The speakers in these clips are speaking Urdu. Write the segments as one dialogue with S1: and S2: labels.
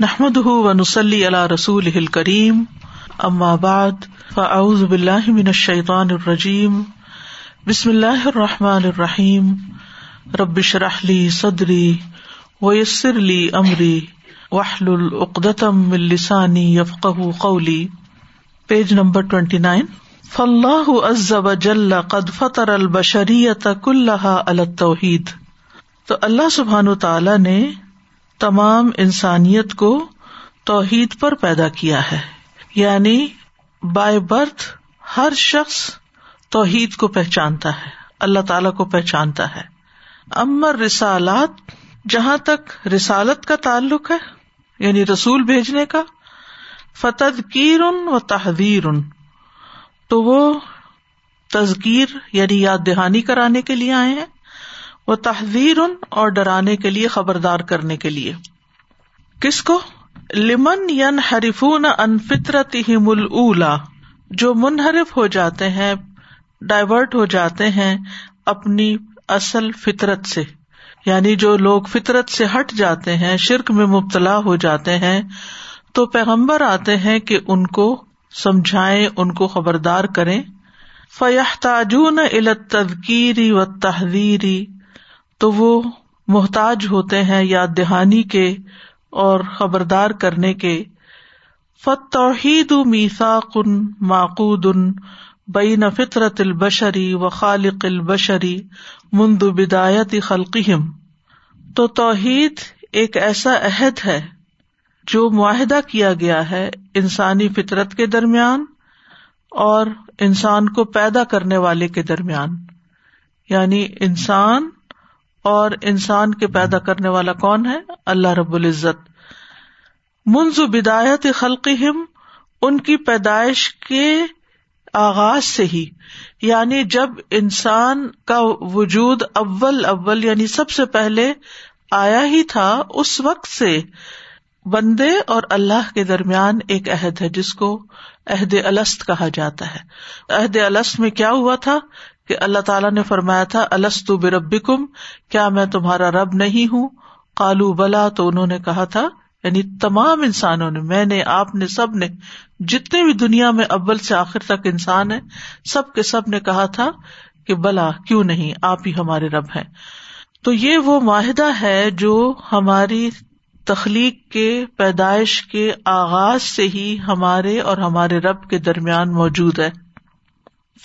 S1: نحمد ونسلی علی رسول کریم بعد فاعوذ باللہ من الشیطان الرجیم بسم اللہ الرحمٰن الرحیم ربش رحلی صدری ویسر علی عمری وحل العقدم السانی یفق قولی پیج نمبر ٹوینٹی نائن فلاح ازب جل قد فطر البشریت کلحا التوحید تو اللہ سبحان تعالی نے تمام انسانیت کو توحید پر پیدا کیا ہے۔ یعنی بائی برتھ ہر شخص توحید کو پہچانتا ہے، اللہ تعالی کو پہچانتا ہے۔ امر رسالات جہاں تک رسالت کا تعلق ہے یعنی رسول بھیجنے کا فتد کیر ان و تحدیر ان تو وہ تزکیر یعنی یاد دہانی کرانے کے لیے آئے ہیں۔ وہ تحزیر اور ڈرانے کے لیے خبردار کرنے کے لیے۔ کس کو؟ لمن ین حریفون ان فطرت ہی مل جو منحرف ہو جاتے ہیں، ڈائیورٹ ہو جاتے ہیں اپنی اصل فطرت سے۔ یعنی جو لوگ فطرت سے ہٹ جاتے ہیں، شرک میں مبتلا ہو جاتے ہیں، تو پیغمبر آتے ہیں کہ ان کو سمجھائیں، ان کو خبردار کریں۔ فیاح تاجون علت تدکیری و تحریری تو وہ محتاج ہوتے ہیں یا دہانی کے اور خبردار کرنے کے۔ فتوحید میساک معقود بین فطرت البشری و خالق البشری مند بدایت خلقیم تو توحید ایک ایسا عہد ہے جو معاہدہ کیا گیا ہے انسانی فطرت کے درمیان اور انسان کو پیدا کرنے والے کے درمیان۔ یعنی انسان اور انسان کے پیدا کرنے والا کون ہے؟ اللہ رب العزت۔ منز بدایت خلقہم، ان کی پیدائش کے آغاز سے ہی۔ یعنی جب انسان کا وجود اول اول یعنی سب سے پہلے آیا ہی تھا، اس وقت سے بندے اور اللہ کے درمیان ایک عہد ہے، جس کو عہد الست کہا جاتا ہے۔ عہد الست میں کیا ہوا تھا؟ کہ اللہ تعالیٰ نے فرمایا تھا السط بربکم، کیا میں تمہارا رب نہیں ہوں؟ کالو بلا تو انہوں نے کہا تھا یعنی تمام انسانوں نے، میں نے، آپ نے، سب نے، جتنے بھی دنیا میں اول سے آخر تک انسان ہے سب کے سب نے کہا تھا کہ بلا، کیوں نہیں؟ آپ ہی ہمارے رب ہیں۔ تو یہ وہ معاہدہ ہے جو ہماری تخلیق کے، پیدائش کے آغاز سے ہی ہمارے اور ہمارے رب کے درمیان موجود ہے۔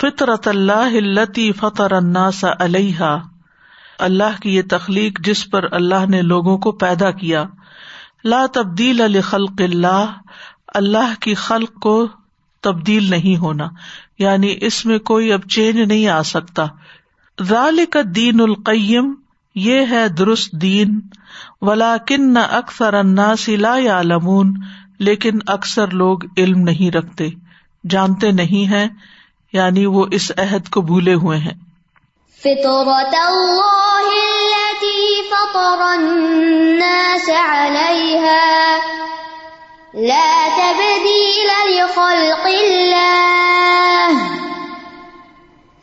S1: فطرت اللہ التی فطر الناس علیہ اللہ کی یہ تخلیق جس پر اللہ نے لوگوں کو پیدا کیا۔ لا تبدیل الخلق اللہ۔ اللہ کی خلق کو تبدیل نہیں ہونا۔ یعنی اس میں کوئی اب چینج نہیں آ سکتا۔ ذالک دین القیم۔ یہ ہے درست دین۔ ولا کن نہ اکثر الناس لا یعلمون۔ لیکن اکثر لوگ علم نہیں رکھتے۔ جانتے نہیں ہیں۔ یعنی وہ اس عہد کو بھولے ہوئے ہیں۔
S2: فطرت اللہ التي فطر الناس عليها لا تبديل لخلق الله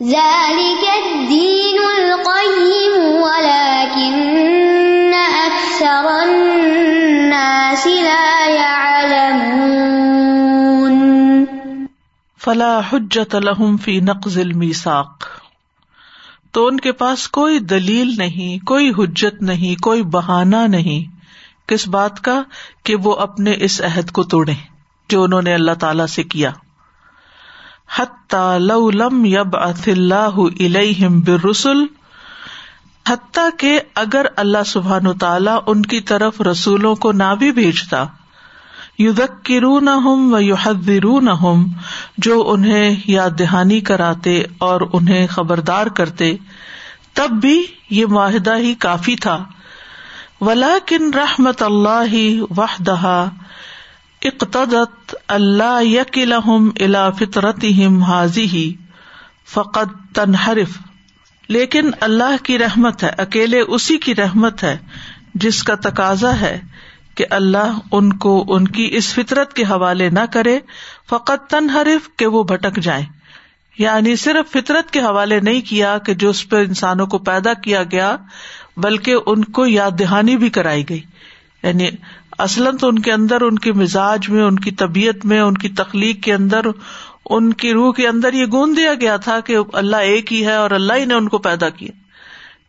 S2: ذلك الدين القيم ولكن أكثر الناس لا يعلمون
S1: فلا حجت الحم فی نقز الميساق تو ان کے پاس کوئی دلیل نہیں، کوئی حجت نہیں، کوئی بہانا نہیں کس بات کا کہ وہ اپنے اس عہد کو توڑے جو انہوں نے اللہ تعالی سے کیا۔ لو لم یب اللہ الم برسل حتیٰ کہ اگر اللہ سبحان تعالیٰ ان کی طرف رسولوں کو نہ بھی بھیجتا۔ یو ہوں و یو نہ جو انہیں یاد دہانی کراتے اور انہیں خبردار کرتے، تب بھی یہ معاہدہ ہی کافی تھا۔ ولا کن رحمت اللہ وحدہ اقتدت اللہ یقلحم الا فطرت حاضی ہی فقط تنحرف۔ لیکن اللہ کی رحمت ہے، اکیلے اسی کی رحمت ہے، جس کا تقاضا ہے۔ کہ اللہ ان کو ان کی اس فطرت کے حوالے نہ کرے، فقط تن حرف کہ وہ بھٹک جائے یعنی صرف فطرت کے حوالے نہیں کیا کہ جو اس پہ انسانوں کو پیدا کیا گیا، بلکہ ان کو یاد دہانی بھی کرائی گئی۔ یعنی اصلاً تو ان کے اندر، ان کے مزاج میں، ان کی طبیعت میں، ان کی تخلیق کے اندر، ان کی روح کے اندر یہ گون دیا گیا تھا کہ اللہ ایک ہی ہے اور اللہ ہی نے ان کو پیدا کیا۔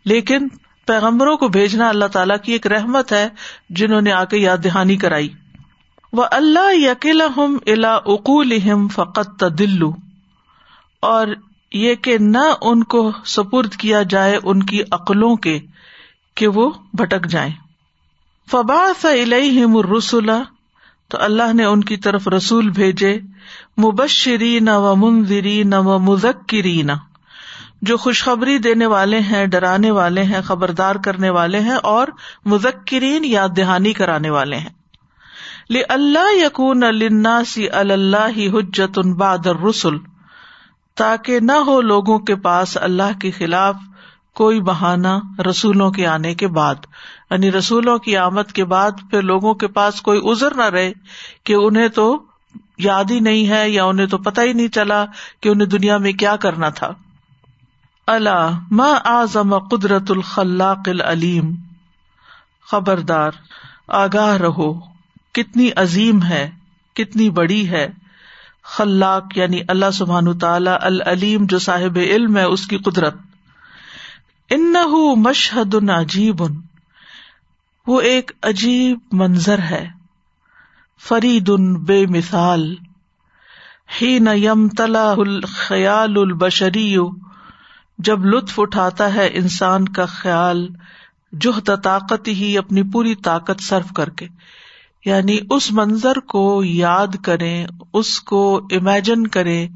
S1: لیکن پیغمبروں کو بھیجنا اللہ تعالیٰ کی ایک رحمت ہے جنہوں نے آ کے یاد دہانی کرائی۔ وہ اللہ یقیلا ہم الا اقول فقت تدلو اور یہ کہ نہ ان کو سپرد کیا جائے ان کی عقلوں کے کہ وہ بھٹک جائیں۔ فبا الم رسولہ تو اللہ نے ان کی طرف رسول بھیجے۔ مبشری نہ و منظری نہ و مزکری جو خوشخبری دینے والے ہیں، ڈرانے والے ہیں، خبردار کرنے والے ہیں اور مذکرین یاد دہانی کرانے والے ہیں۔ لی اللہ یقون الناسی اللہ حجت باد رسول تاکہ نہ ہو لوگوں کے پاس اللہ کے خلاف کوئی بہانا رسولوں کے آنے کے بعد۔ یعنی رسولوں کی آمد کے بعد پھر لوگوں کے پاس کوئی ازر نہ رہے کہ انہیں تو یاد ہی نہیں ہے یا انہیں تو پتہ ہی نہیں چلا کہ انہیں دنیا میں کیا کرنا تھا۔ اللہ ما آزم قدرت الخلاق العلیم۔ خبردار، آگاہ رہو۔ کتنی عظیم ہے، کتنی بڑی ہے۔ خلاق یعنی اللہ سبحان تعالی العلیم جو صاحب علم ہے، اس کی قدرت۔ ان مشہد عجیب، وہ ایک عجیب منظر ہے۔ فرید ان بے مثال ہی نیم تلا الخیال البشری۔ جب لطف اٹھاتا ہے انسان کا خیال جوہد طاقت ہی اپنی پوری طاقت صرف کر کے۔ یعنی اس منظر کو یاد کریں، اس کو امیجن کرے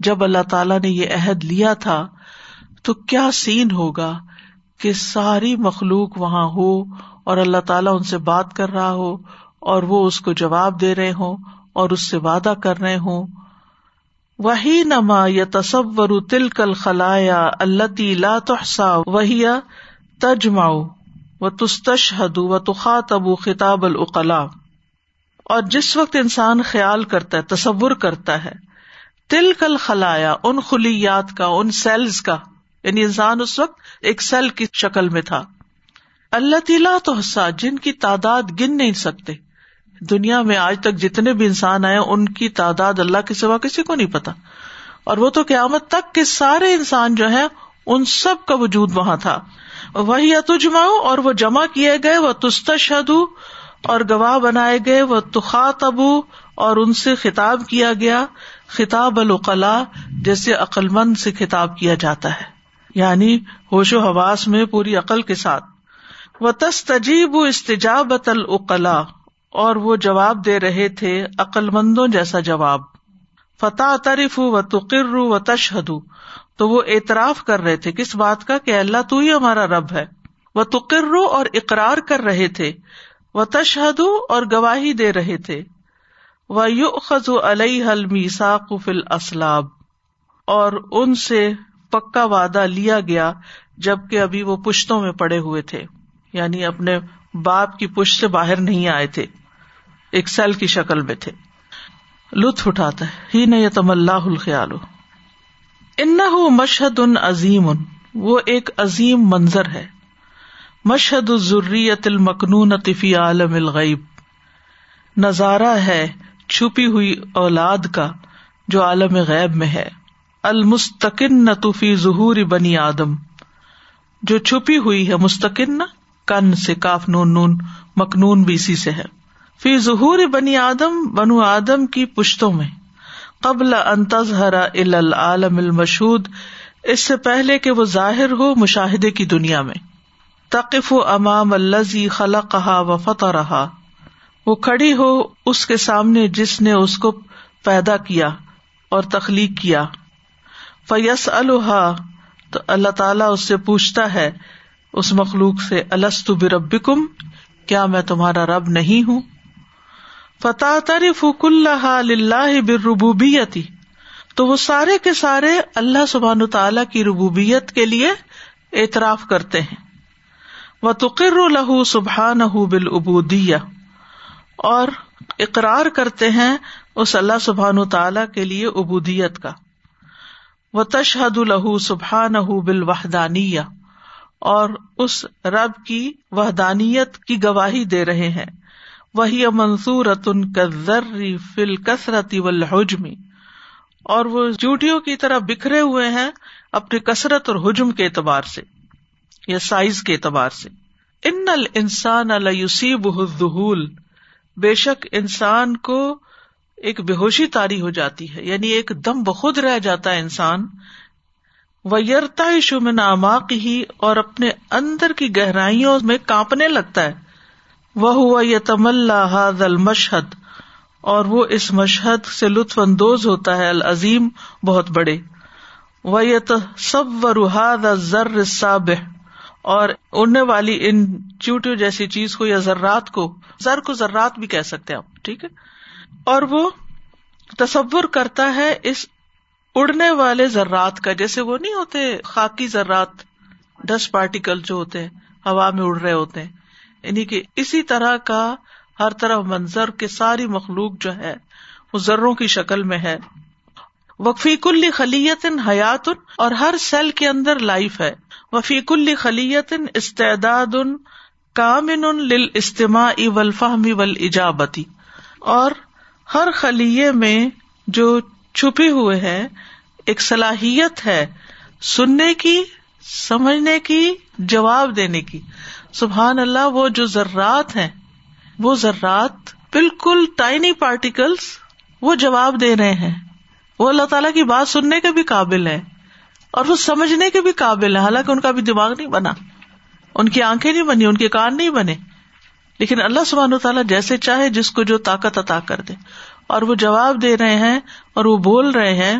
S1: جب اللہ تعالی نے یہ عہد لیا تھا، تو کیا سین ہوگا کہ ساری مخلوق وہاں ہو اور اللہ تعالیٰ ان سے بات کر رہا ہو اور وہ اس کو جواب دے رہے ہوں اور اس سے وعدہ کر رہے ہوں۔ وہی نما یا تصور تل کل خلایا اللہ لا تحسا وہی تجماؤ و تستشہد و تخات ابو خطاب العقلا اور جس وقت انسان خیال کرتا ہے، تصور کرتا ہے تل کل خلایا ان خلیات کا، ان سیلز کا یعنی انسان اس وقت ایک سیل کی شکل میں تھا۔ اللہ تلا تو جن کی تعداد گن نہیں سکتے۔ دنیا میں آج تک جتنے بھی انسان آئے ان کی تعداد اللہ کے سوا کسی کو نہیں پتا۔ اور وہ تو قیامت تک کے سارے انسان جو ہے ان سب کا وجود وہاں تھا۔ وہی اتجماؤ اور وہ جمع کیے گئے، وہ تستشد اور گواہ بنائے گئے، وہ تخات ابو اور ان سے خطاب کیا گیا۔ خطاب القلا جیسے عقلمند سے خطاب کیا جاتا ہے۔ یعنی ہوش و حواس میں پوری عقل کے ساتھ۔ وہ تس تجیب استجابت العقلا اور وہ جواب دے رہے تھے عقل مندوں جیسا جواب۔ فتح تریف و تقر و تشہد تو وہ اعتراف کر رہے تھے کس بات کا؟ کہ اللہ تو ہی ہمارا رب ہے۔ وہ تقر اور اقرار کر رہے تھے۔ وہ تشہد اور گواہی دے رہے تھے۔ وہ یو خز علیہ حلمی فل اسلاب اور ان سے پکا وعدہ لیا گیا، جبکہ ابھی وہ پشتوں میں پڑے ہوئے تھے۔ یعنی اپنے باپ کی پشت سے باہر نہیں آئے تھے۔ ایک سیل کی شکل میں تھے۔ لطف اٹھاتا ہے۔ ہی نہ تم اللہ الخیال۔ ان مشہد ان عظیم۔ ان وہ ایک عظیم منظر ہے۔ مشہد الضریت المکنون طفی عالم الغیب۔ نظارہ ہے چھپی ہوئی اولاد کا جو عالم غیب میں ہے۔ المستقن نتوفی ظہور بنی آدم۔ جو چھپی ہوئی ہے مستقن کن سے کاف، نون نون، مکنون بھی اسی سے ہے۔ فی ظہور بنی آدم، بنو آدم کی پشتوں میں۔ قبل انتظہرا العالم المشود اس سے پہلے کہ وہ ظاہر ہو مشاہدے کی دنیا میں۔ تقف و امام الزی خلا کہا و فتح رہا وہ کھڑی ہو اس کے سامنے جس نے اس کو پیدا کیا اور تخلیق کیا۔ فیس الحا تو اللہ تعالیٰ اس سے پوچھتا ہے، اس مخلوق سے السط بربکم؟ کیا میں تمہارا رب نہیں ہوں؟ فتح تاریف اللہ اللہ بربوبیتی تو وہ سارے کے سارے اللہ سبحان تعالی کی ربوبیت کے لیے اعتراف کرتے ہیں۔ وہ تقر الح سبحان بالعبودیہ اور اقرار کرتے ہیں اس اللہ سبحان تعالی کے لیے ابودیت کا۔ وہ تشہد الح سبحان بالوحدانیہ اور اس رب کی وحدانیت کی گواہی دے رہے ہیں۔ وہی منصور فل کسرتی والحجمی اور وہ چوٹیوں کی طرح بکھرے ہوئے ہیں اپنی کثرت اور حجم کے اعتبار سے، یا سائز کے اعتبار سے۔ ان انسان السیب الدہول بے شک انسان کو ایک بے ہوشی تاری ہو جاتی ہے یعنی ایک دم بخود رہ جاتا ہے انسان۔ وہ یرتا شمن اماک ہی اور اپنے اندر کی گہرائیوں میں کانپنے لگتا ہے۔ وہ ہوا یتم اللہ المشہد اور وہ اس مشہد سے لطف اندوز ہوتا ہے، العظیم، بہت بڑے۔ وہ سب و روحاد ذر اور اڑنے والی ان چوٹیوں جیسی چیز کو یا ذرات کو، زر کو ذرات بھی کہہ سکتے آپ، ٹھیک ہے؟ اور وہ تصور کرتا ہے اس اڑنے والے ذرات کا، جیسے وہ نہیں ہوتے خاکی ذرات، ڈسٹ پارٹیکل جو ہوتے ہیں، ہوا میں اڑ رہے ہوتے ہیں۔ یعنی کہ اسی طرح کا ہر طرح منظر کے ساری مخلوق جو ہے، وہ ذروں کی شکل میں ہے۔ وفی کل خلیت حیات اور ہر سیل کے اندر لائف ہے۔ وفی کل خلیت استعداد کامن اجتماع اول فہمی ول اور ہر خلیے میں جو چھپے ہوئے ہے ایک صلاحیت ہے سننے کی، سمجھنے کی، جواب دینے کی۔ سبحان اللہ، وہ جو ذرات ہیں، وہ ذرات بالکل ٹائنی پارٹیکلس وہ جواب دے رہے ہیں۔ وہ اللہ تعالیٰ کی بات سننے کے بھی قابل ہے اور وہ سمجھنے کے بھی قابل ہے۔ حالانکہ ان کا بھی دماغ نہیں بنا۔ ان کی آنکھیں نہیں بنی، ان کے کان نہیں بنے۔ لیکن اللہ سبحان تعالیٰ جیسے چاہے، جس کو جو طاقت عطا کر دے۔ اور وہ جواب دے رہے ہیں اور وہ بول رہے ہیں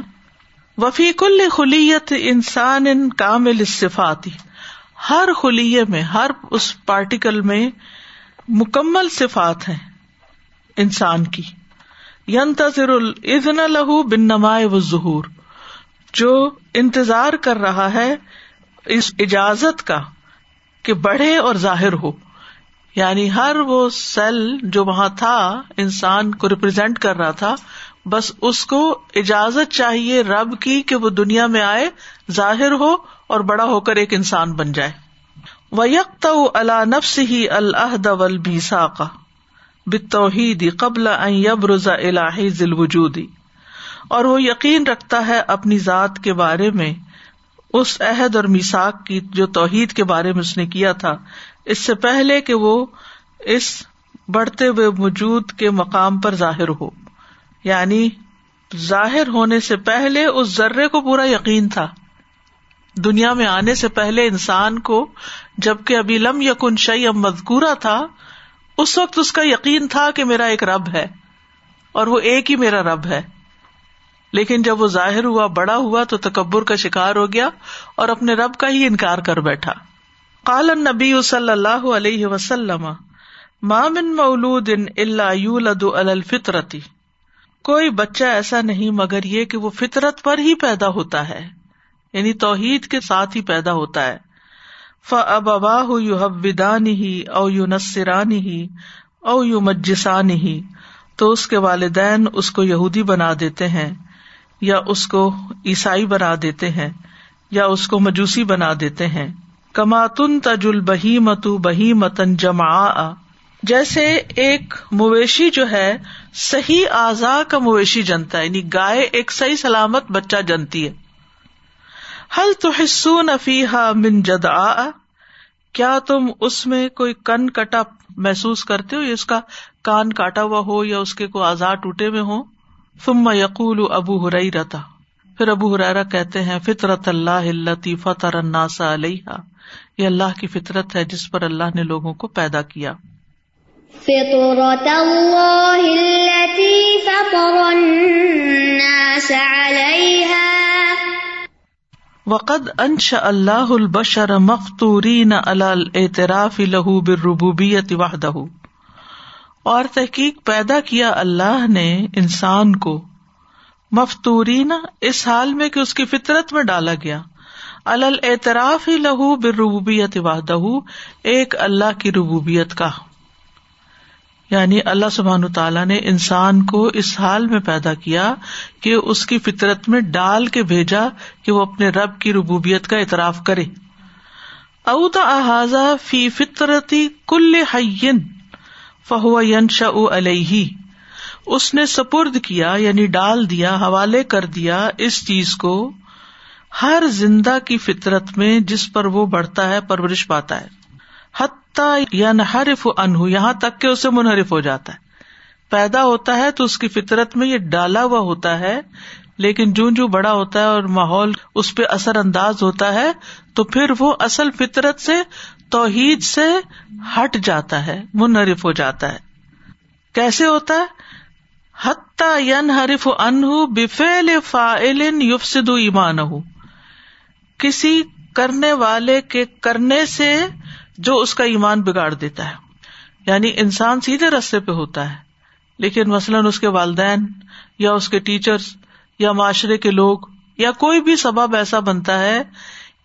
S1: وفیق الخلیت انسان ان کامل صفاتی ہر خلیے میں، ہر اس پارٹیکل میں مکمل صفات ہیں انسان کی۔ ینتظر الزن لہو بن نمائے و ظہور جو انتظار کر رہا ہے اس اجازت کا کہ بڑھے اور ظاہر ہو۔ یعنی ہر وہ سیل جو وہاں تھا، انسان کو ریپرزینٹ کر رہا تھا، بس اس کو اجازت چاہیے رب کی کہ وہ دنیا میں آئے، ظاہر ہو اور بڑا ہو کر ایک انسان بن جائے۔ وہ یکت اللہ نفس ہی الحد کا بتوحید قبل رضا الہی ذیل وجودی اور وہ یقین رکھتا ہے اپنی ذات کے بارے میں، اس عہد اور میساک کی جو توحید کے بارے میں اس نے کیا تھا۔ اس سے پہلے کہ وہ اس بڑھتے ہوئے وجود کے مقام پر ظاہر ہو۔ یعنی ظاہر ہونے سے پہلے اس ذرے کو پورا یقین تھا۔ دنیا میں آنے سے پہلے انسان کو جبکہ ابھی لم یقن شعی اب مذکورہ تھا، اس وقت اس کا یقین تھا کہ میرا ایک رب ہے، اور وہ ایک ہی میرا رب ہے۔ لیکن جب وہ ظاہر ہوا، بڑا ہوا، تو تکبر کا شکار ہو گیا اور اپنے رب کا ہی انکار کر بیٹھا۔ کال نبی صلی اللہ علیہ وسلم مامن مولود ان اللہ الفطرتی کوئی بچہ ایسا نہیں، مگر یہ کہ وہ فطرت پر ہی پیدا ہوتا ہے۔ یعنی توحید کے ساتھ ہی پیدا ہوتا ہے۔ ف اب ابا یو حبدانی ہی او یو نسرانی ہی او یو مجسانی ہی تو اس کے والدین اس کو یہودی بنا دیتے ہیں، یا اس کو عیسائی بنا دیتے ہیں، یا اس کو مجوسی بنا دیتے ہیں۔ کماتن تجل بہی متو بہی متن جما جیسے ایک مویشی جو ہے، صحیح اعضا کا مویشی جنتا ہے یعنی گائے ایک صحیح سلامت بچہ جنتی ہے۔ حل تو حصو نفیحا من جد آ کیا تم اس میں کوئی کن کٹا محسوس کرتے ہو یا اس کا کان کاٹا ہوا ہو یا اس کے کوئی آزاد ٹوٹے میں ہو ثم یقول ابو ہرئی رتا پھر ابو ہریرا کہتے ہیں، فطرت اللہ التی فطر الناس علیہ یہ اللہ کی فطرت ہے جس پر اللہ نے لوگوں کو پیدا کیا۔
S2: فطرت اللہ التي فطر الناس علیہ
S1: وقد انش اللہ البشر مفتورین علی الاعتراف له بالربوبیت وحدہ۔ اور تحقیق پیدا کیا اللہ نے انسان کو۔ مفتورین اس حال میں کہ اس کی فطرت میں ڈالا گیا۔ الل اعتراف ہی لہو بربوبیت وحدہ، ایک اللہ کی ربوبیت کا۔ یعنی اللہ سبحان تعالیٰ نے انسان کو اس حال میں پیدا کیا کہ اس کی فطرت میں ڈال کے بھیجا کہ وہ اپنے رب کی ربوبیت کا اعتراف کرے۔ اوتا احاذہ فی فطرتی کل حین فہو ینشا علیہ۔ اس نے سپرد کیا یعنی ڈال دیا، حوالے کر دیا اس چیز کو۔ ہر زندہ کی فطرت میں جس پر وہ بڑھتا ہے، پرورش پاتا ہے۔ حتیٰ یا نحرف انہ یہاں تک کہ اسے منحرف ہو جاتا ہے۔ پیدا ہوتا ہے تو اس کی فطرت میں یہ ڈالا ہوا ہوتا ہے، لیکن جو جو بڑا ہوتا ہے اور ماحول اس پہ اثر انداز ہوتا ہے، تو پھر وہ اصل فطرت سے، توحید سے ہٹ جاتا ہے، منحرف ہو جاتا ہے۔ کیسے ہوتا ہے؟ حتیٰ ین حرف انہ بفیل فائل یفسد ایمان کسی کرنے والے کے کرنے سے جو اس کا ایمان بگاڑ دیتا ہے۔ یعنی انسان سیدھے رستے پہ ہوتا ہے، لیکن مثلاً اس کے والدین یا اس کے ٹیچرس یا معاشرے کے لوگ یا کوئی بھی سبب ایسا بنتا ہے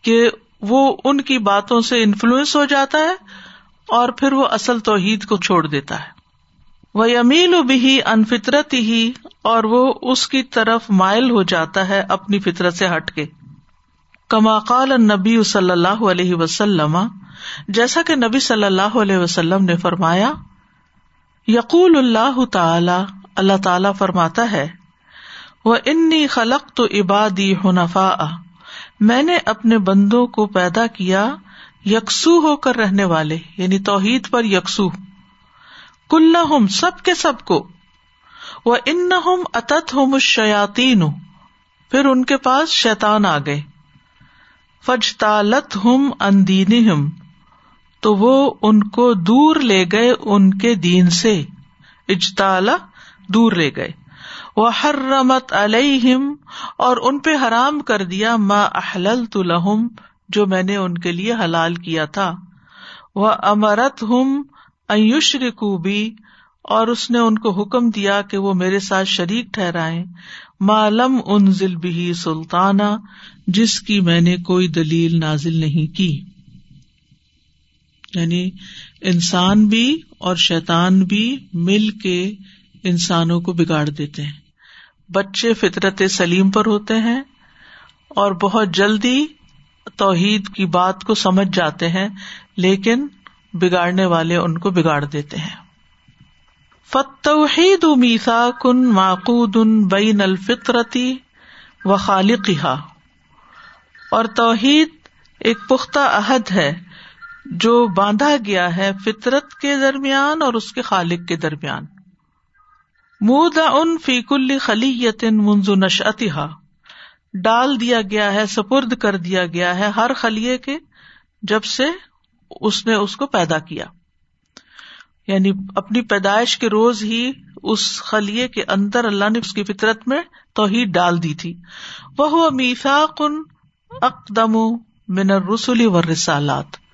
S1: کہ وہ ان کی باتوں سے انفلوئنس ہو جاتا ہے اور پھر وہ اصل توحید کو چھوڑ دیتا ہے۔ وہ امیل و بھی ان فطرت ہی اور وہ اس کی طرف مائل ہو جاتا ہے اپنی فطرت سے ہٹ کے۔ کما قال نبی صلی اللہ علیہ وسلم جیسا کہ نبی صلی اللہ علیہ وسلم نے فرمایا، یقول اللہ تعالی اللہ تعالی فرماتا ہے وہ انی خلق تو عبادی ہنفا میں نے اپنے بندوں کو پیدا کیا یکسو ہو کر رہنے والے یعنی توحید پر یکسو۔ کل سب کے سب کو۔ وہ ان اتت ہوں شیاتین پھر ان کے پاس شیتان آ گئے۔ فج تالت ہم اندین ہم تو وہ ان کو دور لے گئے ان کے دین سے۔ اجتالا، دور لے گئے۔ وہ ہر رمت علیہم اور ان پہ حرام کر دیا ما احلل تو لہم جو میں نے ان کے لیے حلال کیا تھا۔ وہ امرت ہم ایوش رکوبی اور اس نے ان کو حکم دیا کہ وہ میرے ساتھ شریک ٹھہرائے معلوم ان ضلع بھی سلطانہ جس کی میں نے کوئی دلیل نازل نہیں کی۔ یعنی انسان بھی اور شیتان بھی مل کے انسانوں کو بگاڑ دیتے ہیں۔ بچے فطرت سلیم پر ہوتے ہیں اور بہت جلدی توحید کی بات کو سمجھ جاتے ہیں، لیکن بگاڑنے والے ان کو بگاڑ دیتے ہیں۔ فتوحید میسا کن معقود ان بین الفطرتی و خالقہ اور توحید ایک پختہ عہد ہے جو باندھا گیا ہے فطرت کے درمیان اور اس کے خالق کے درمیان۔ مودا ان فیق خلی یتن منز ڈال دیا گیا ہے، سپرد کر دیا گیا ہے ہر خلیے کے جب سے اس نے اس کو پیدا کیا۔ یعنی اپنی پیدائش کے روز ہی اس خلیے کے اندر اللہ نے اس کی فطرت میں توحید ڈال دی تھی۔ وہ میسا کن اقدم من رسولی و رسالات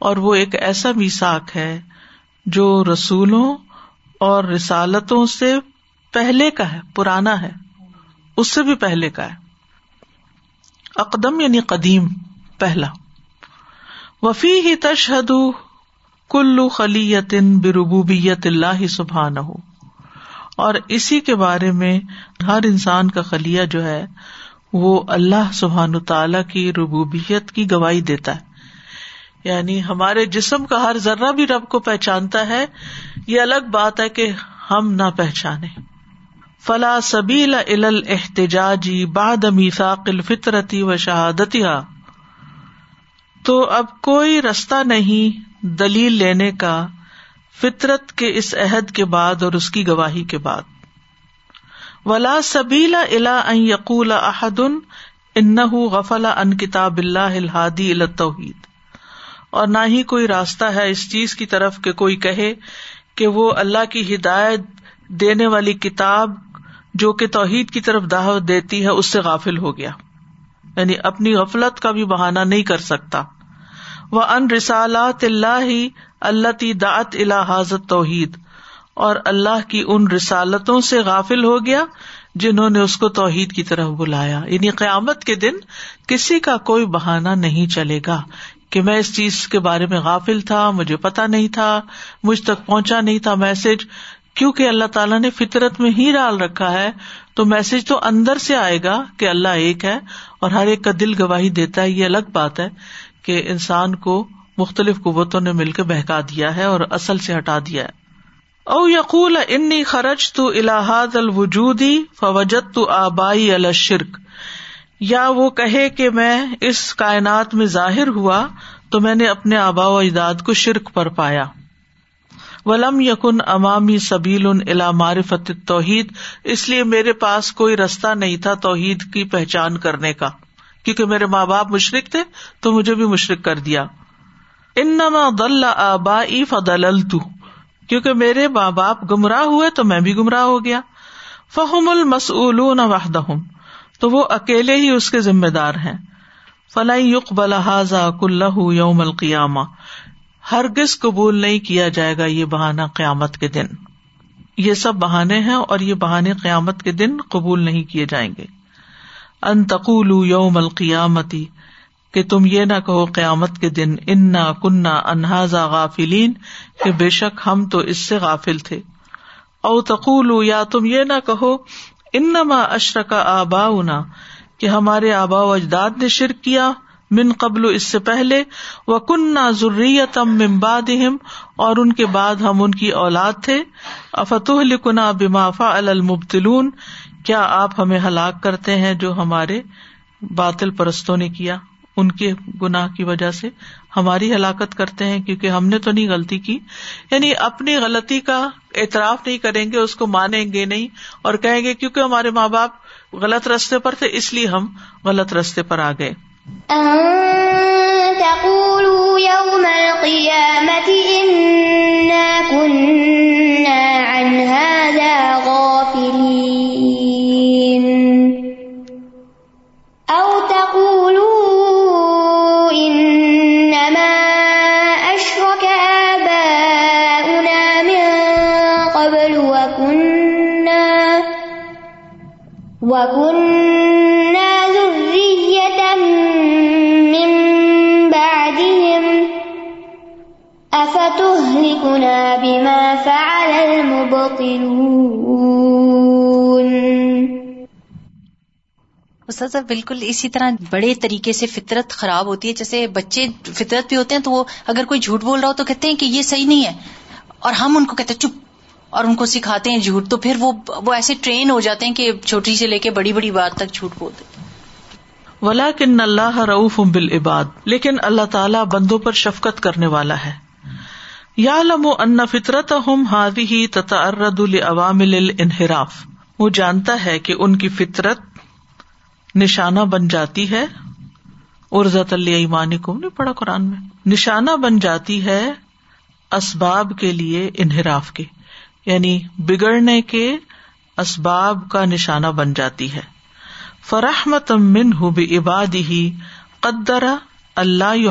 S1: اور وہ ایک ایسا میساک ہے جو رسولوں اور رسالتوں سے پہلے کا ہے، پرانا ہے۔ اس سے بھی پہلے کا ہے۔ اقدم یعنی قدیم، پہلا۔ وفی ہی تشہد کلو خلیت بربوبیت اللہ سبحان ہو اور اسی کے بارے میں ہر انسان کا خلیہ جو ہے، وہ اللہ سبحان تعالی کی ربوبیت کی گواہی دیتا ہے۔ یعنی ہمارے جسم کا ہر ذرہ بھی رب کو پہچانتا ہے، یہ الگ بات ہے کہ ہم نہ پہچانے فلا سبیل ال احتجاجی باد میساق الفطرتی و شہادتی تو اب کوئی رستہ نہیں دلیل لینے کا فطرت کے اس عہد کے بعد اور اس کی گواہی کے بعد۔ ولا سبیلا الا ان یقول احد ان غفلا ان کتاب اللہ الحادی التوحید۔ اور نہ ہی کوئی راستہ ہے اس چیز کی طرف کہ کوئی کہے کہ وہ اللہ کی ہدایت دینے والی کتاب جو کہ توحید کی طرف دعوت دیتی ہے، اس سے غافل ہو گیا۔ یعنی اپنی غفلت کا بھی بہانا نہیں کر سکتا۔ وہ ان رسالات اللہ ہی اللہ تی دعت اللہ حاضت توحید۔ اور اللہ کی ان رسالتوں سے غافل ہو گیا جنہوں نے اس کو توحید کی طرف بلایا۔ یعنی قیامت کے دن کسی کا کوئی بہانا نہیں چلے گا۔ کہ میں اس چیز کے بارے میں غافل تھا، مجھے پتا نہیں تھا، مجھ تک پہنچا نہیں تھا میسج۔ کیونکہ اللہ تعالیٰ نے فطرت میں ہی ڈال رکھا ہے، تو میسج تو اندر سے آئے گا کہ اللہ ایک ہے اور ہر ایک کا دل گواہی دیتا ہے، یہ الگ بات ہے کہ انسان کو مختلف قوتوں نے مل کے بہکا دیا ہے اور اصل سے ہٹا دیا ہے۔ او یقول انی خرج تو الحاد الوجودی فوجت تو آبائی الشرک۔ یا وہ کہے کہ میں اس کائنات میں ظاہر ہوا تو میں نے اپنے آبا و اجداد کو شرک پر پایا۔ ولم یقن امامی سبیل الا معرفت توحید اس لیے میرے پاس کوئی رستہ نہیں تھا توحید کی پہچان کرنے کا۔ کیونکہ میرے ماں باپ مشرق تھے تو مجھے بھی مشرق کر دیا۔ انما دل آبا فدل کیونکہ میرے ماں باپ گمراہ ہوئے تو میں بھی گمراہ ہو گیا۔ فہم المسول وحدہم تو وہ اکیلے ہی اس کے ذمے دار ہیں۔ فلائی یق بلحاظ کلّہ یوم القیامہ ہرگز قبول نہیں کیا جائے گا یہ بہانا قیامت کے دن۔ یہ سب بہانے ہیں اور یہ بہانے قیامت کے دن قبول نہیں کیے جائیں گے۔ انتقول یوم القیامتی کہ تم یہ نہ کہو قیامت کے دن انا کنہ انہاظا غافلین کہ بے شک ہم تو اس سے غافل تھے۔ او تقول یا تم یہ نہ کہو انما اشرک آبا کہ ہمارے آبا و اجداد نے شرک کیا من قبل اس سے پہلے وہ کنہ ضروریتم ممباد اور ان کے بعد ہم ان کی اولاد تھے۔ افتح لکنا بمافا المبتلون کیا آپ ہمیں ہلاک کرتے ہیں جو ہمارے باطل پرستوں نے کیا، ان کے گناہ کی وجہ سے؟ ہماری ہلاکت کرتے ہیں کیونکہ ہم نے تو نہیں غلطی کی۔ یعنی اپنی غلطی کا اعتراف نہیں کریں گے، اس کو مانیں گے نہیں اور کہیں گے کیونکہ ہمارے ماں باپ غلط رستے پر تھے، اس لیے ہم غلط رستے پر آ گئے۔
S2: يوم القيامة إنا كنا عن هذا غافلين وكنا ذرية
S3: استاذ بالکل اسی طرح بڑے طریقے سے فطرت خراب ہوتی ہے، جیسے بچے فطرت بھی ہوتے ہیں تو وہ اگر کوئی جھوٹ بول رہا ہو تو کہتے ہیں کہ یہ صحیح نہیں ہے اور ہم ان کو کہتے ہیں، چپ اور ان کو سکھاتے ہیں جھوٹ، تو پھر وہ وہ ایسے ٹرین ہو جاتے ہیں کہ چھوٹی سے لے کے بڑی بڑی بات تک جھوٹ بولتے
S1: ولا کن اللہ رعف بال عباد لیکن اللہ تعالیٰ بندوں پر شفقت کرنے والا ہے۔ یا لم ان فطرت ہم ہادی ہی تتعرد لعوامل الانحراف، وہ جانتا ہے کہ ان کی فطرت نشانہ بن جاتی ہے۔ ارزت اللہ ایمان کو نہیں پڑا قرآن میں۔ نشانہ بن جاتی ہے اسباب کے لیے انحراف کے۔ یعنی بگڑنے کے اسباب کا نشانہ بن جاتی ہے۔ فرحمت من ہُ عباد ہی قدر اللہ یو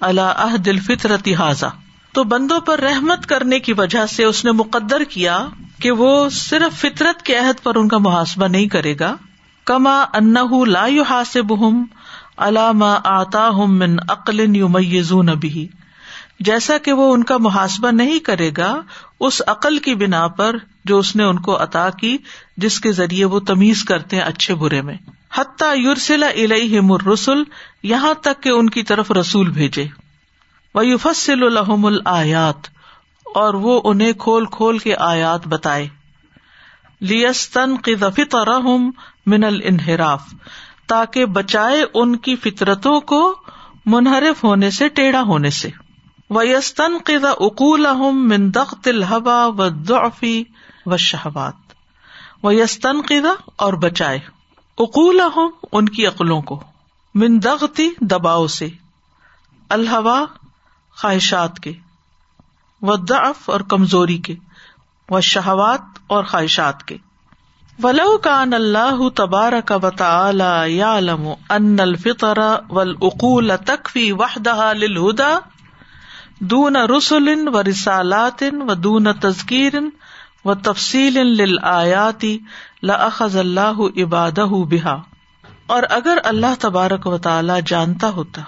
S1: اللہ دل فطرتی حاضا تو بندوں پر رحمت کرنے کی وجہ سے اس نے مقدر کیا کہ وہ صرف فطرت کے عہد پر ان کا محاسبہ نہیں کرے گا۔ کما ان لا یو حاصب ہم علامہ آتا ہم من عقل یو میزون بھی جیسا کہ وہ ان کا محاسبہ نہیں کرے گا، اس عقل کی بنا پر جو اس نے ان کو عطا کی، جس کے ذریعے وہ تمیز کرتے ہیں اچھے برے میں۔ حتیٰ یورسلا الم الرسول یہاں تک کہ ان کی طرف رسول بھیجے۔ وہ یوفسل الحم الآیات، اور وہ انہیں کھول کھول کے آیات بتائے۔ لیستن کی دفت من الانحراف، تاکہ بچائے ان کی فطرتوں کو منحرف ہونے سے، ٹیڑھا ہونے سے۔ ویستن قدا اقول من دخت الحبا و ضعفی و شہبات و یستن اور بچائے اقول ان کی عقلوں کو من دغتی دباؤ سے الحوا خواہشات کے و ضعف اور کمزوری کے و شہوات اور خواہشات کے ولو کان اللہ تبارک و تعالی یعلم ان الفطر والعقول تکفی وحدها للہدا دون رسول و رسالات و دون تذکیر و تفصیل آیاتی لاخذ اللہ عباد بحا اور اگر اللہ تبارک و تعالی جانتا ہوتا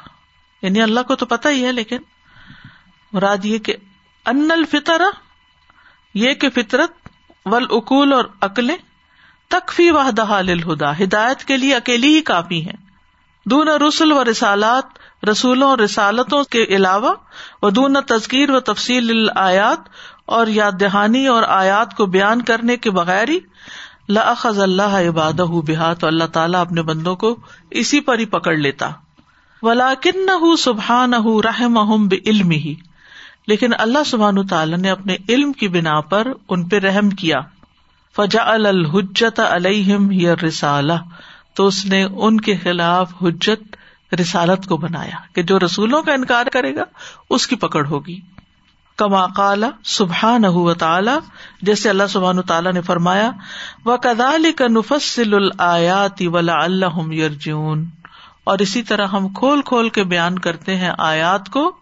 S1: یعنی اللہ کو تو پتا ہی ہے، لیکن مراد یہ کہ ان الفطر یہ کہ فطرت ولعقول اور عقلیں تکفی وحدہ للہدا، ہدایت کے لیے اکیلی ہی کافی ہیں۔ دون رسول و رسالات رسولوں اور رسالتوں کے علاوہ ودون تذکیر و تفصیل آیات اور یاد دہانی اور آیات کو بیان کرنے کے بغیر ہی لاخذ اللہ عباد بحا تو اللہ تعالیٰ اپنے بندوں کو اسی پر ہی پکڑ لیتا۔ ولاکن نہ سبحان رحم علم ہی لیکن اللہ سبحان تعالیٰ نے اپنے علم کی بنا پر ان پہ رحم کیا۔ فجا الحجت علیہم یا رسالہ تو اس نے ان کے خلاف حجت رسالت کو بنایا کہ جو رسولوں کا انکار کرے گا، اس کی پکڑ ہوگی۔ کما کالا سبحان تعالی، جیسے اللہ سبحان تعالیٰ نے فرمایا و کدال کا نفسل الیاتی ولا اللہ یرجون اور اسی طرح ہم کھول کھول کے بیان کرتے ہیں آیات کو،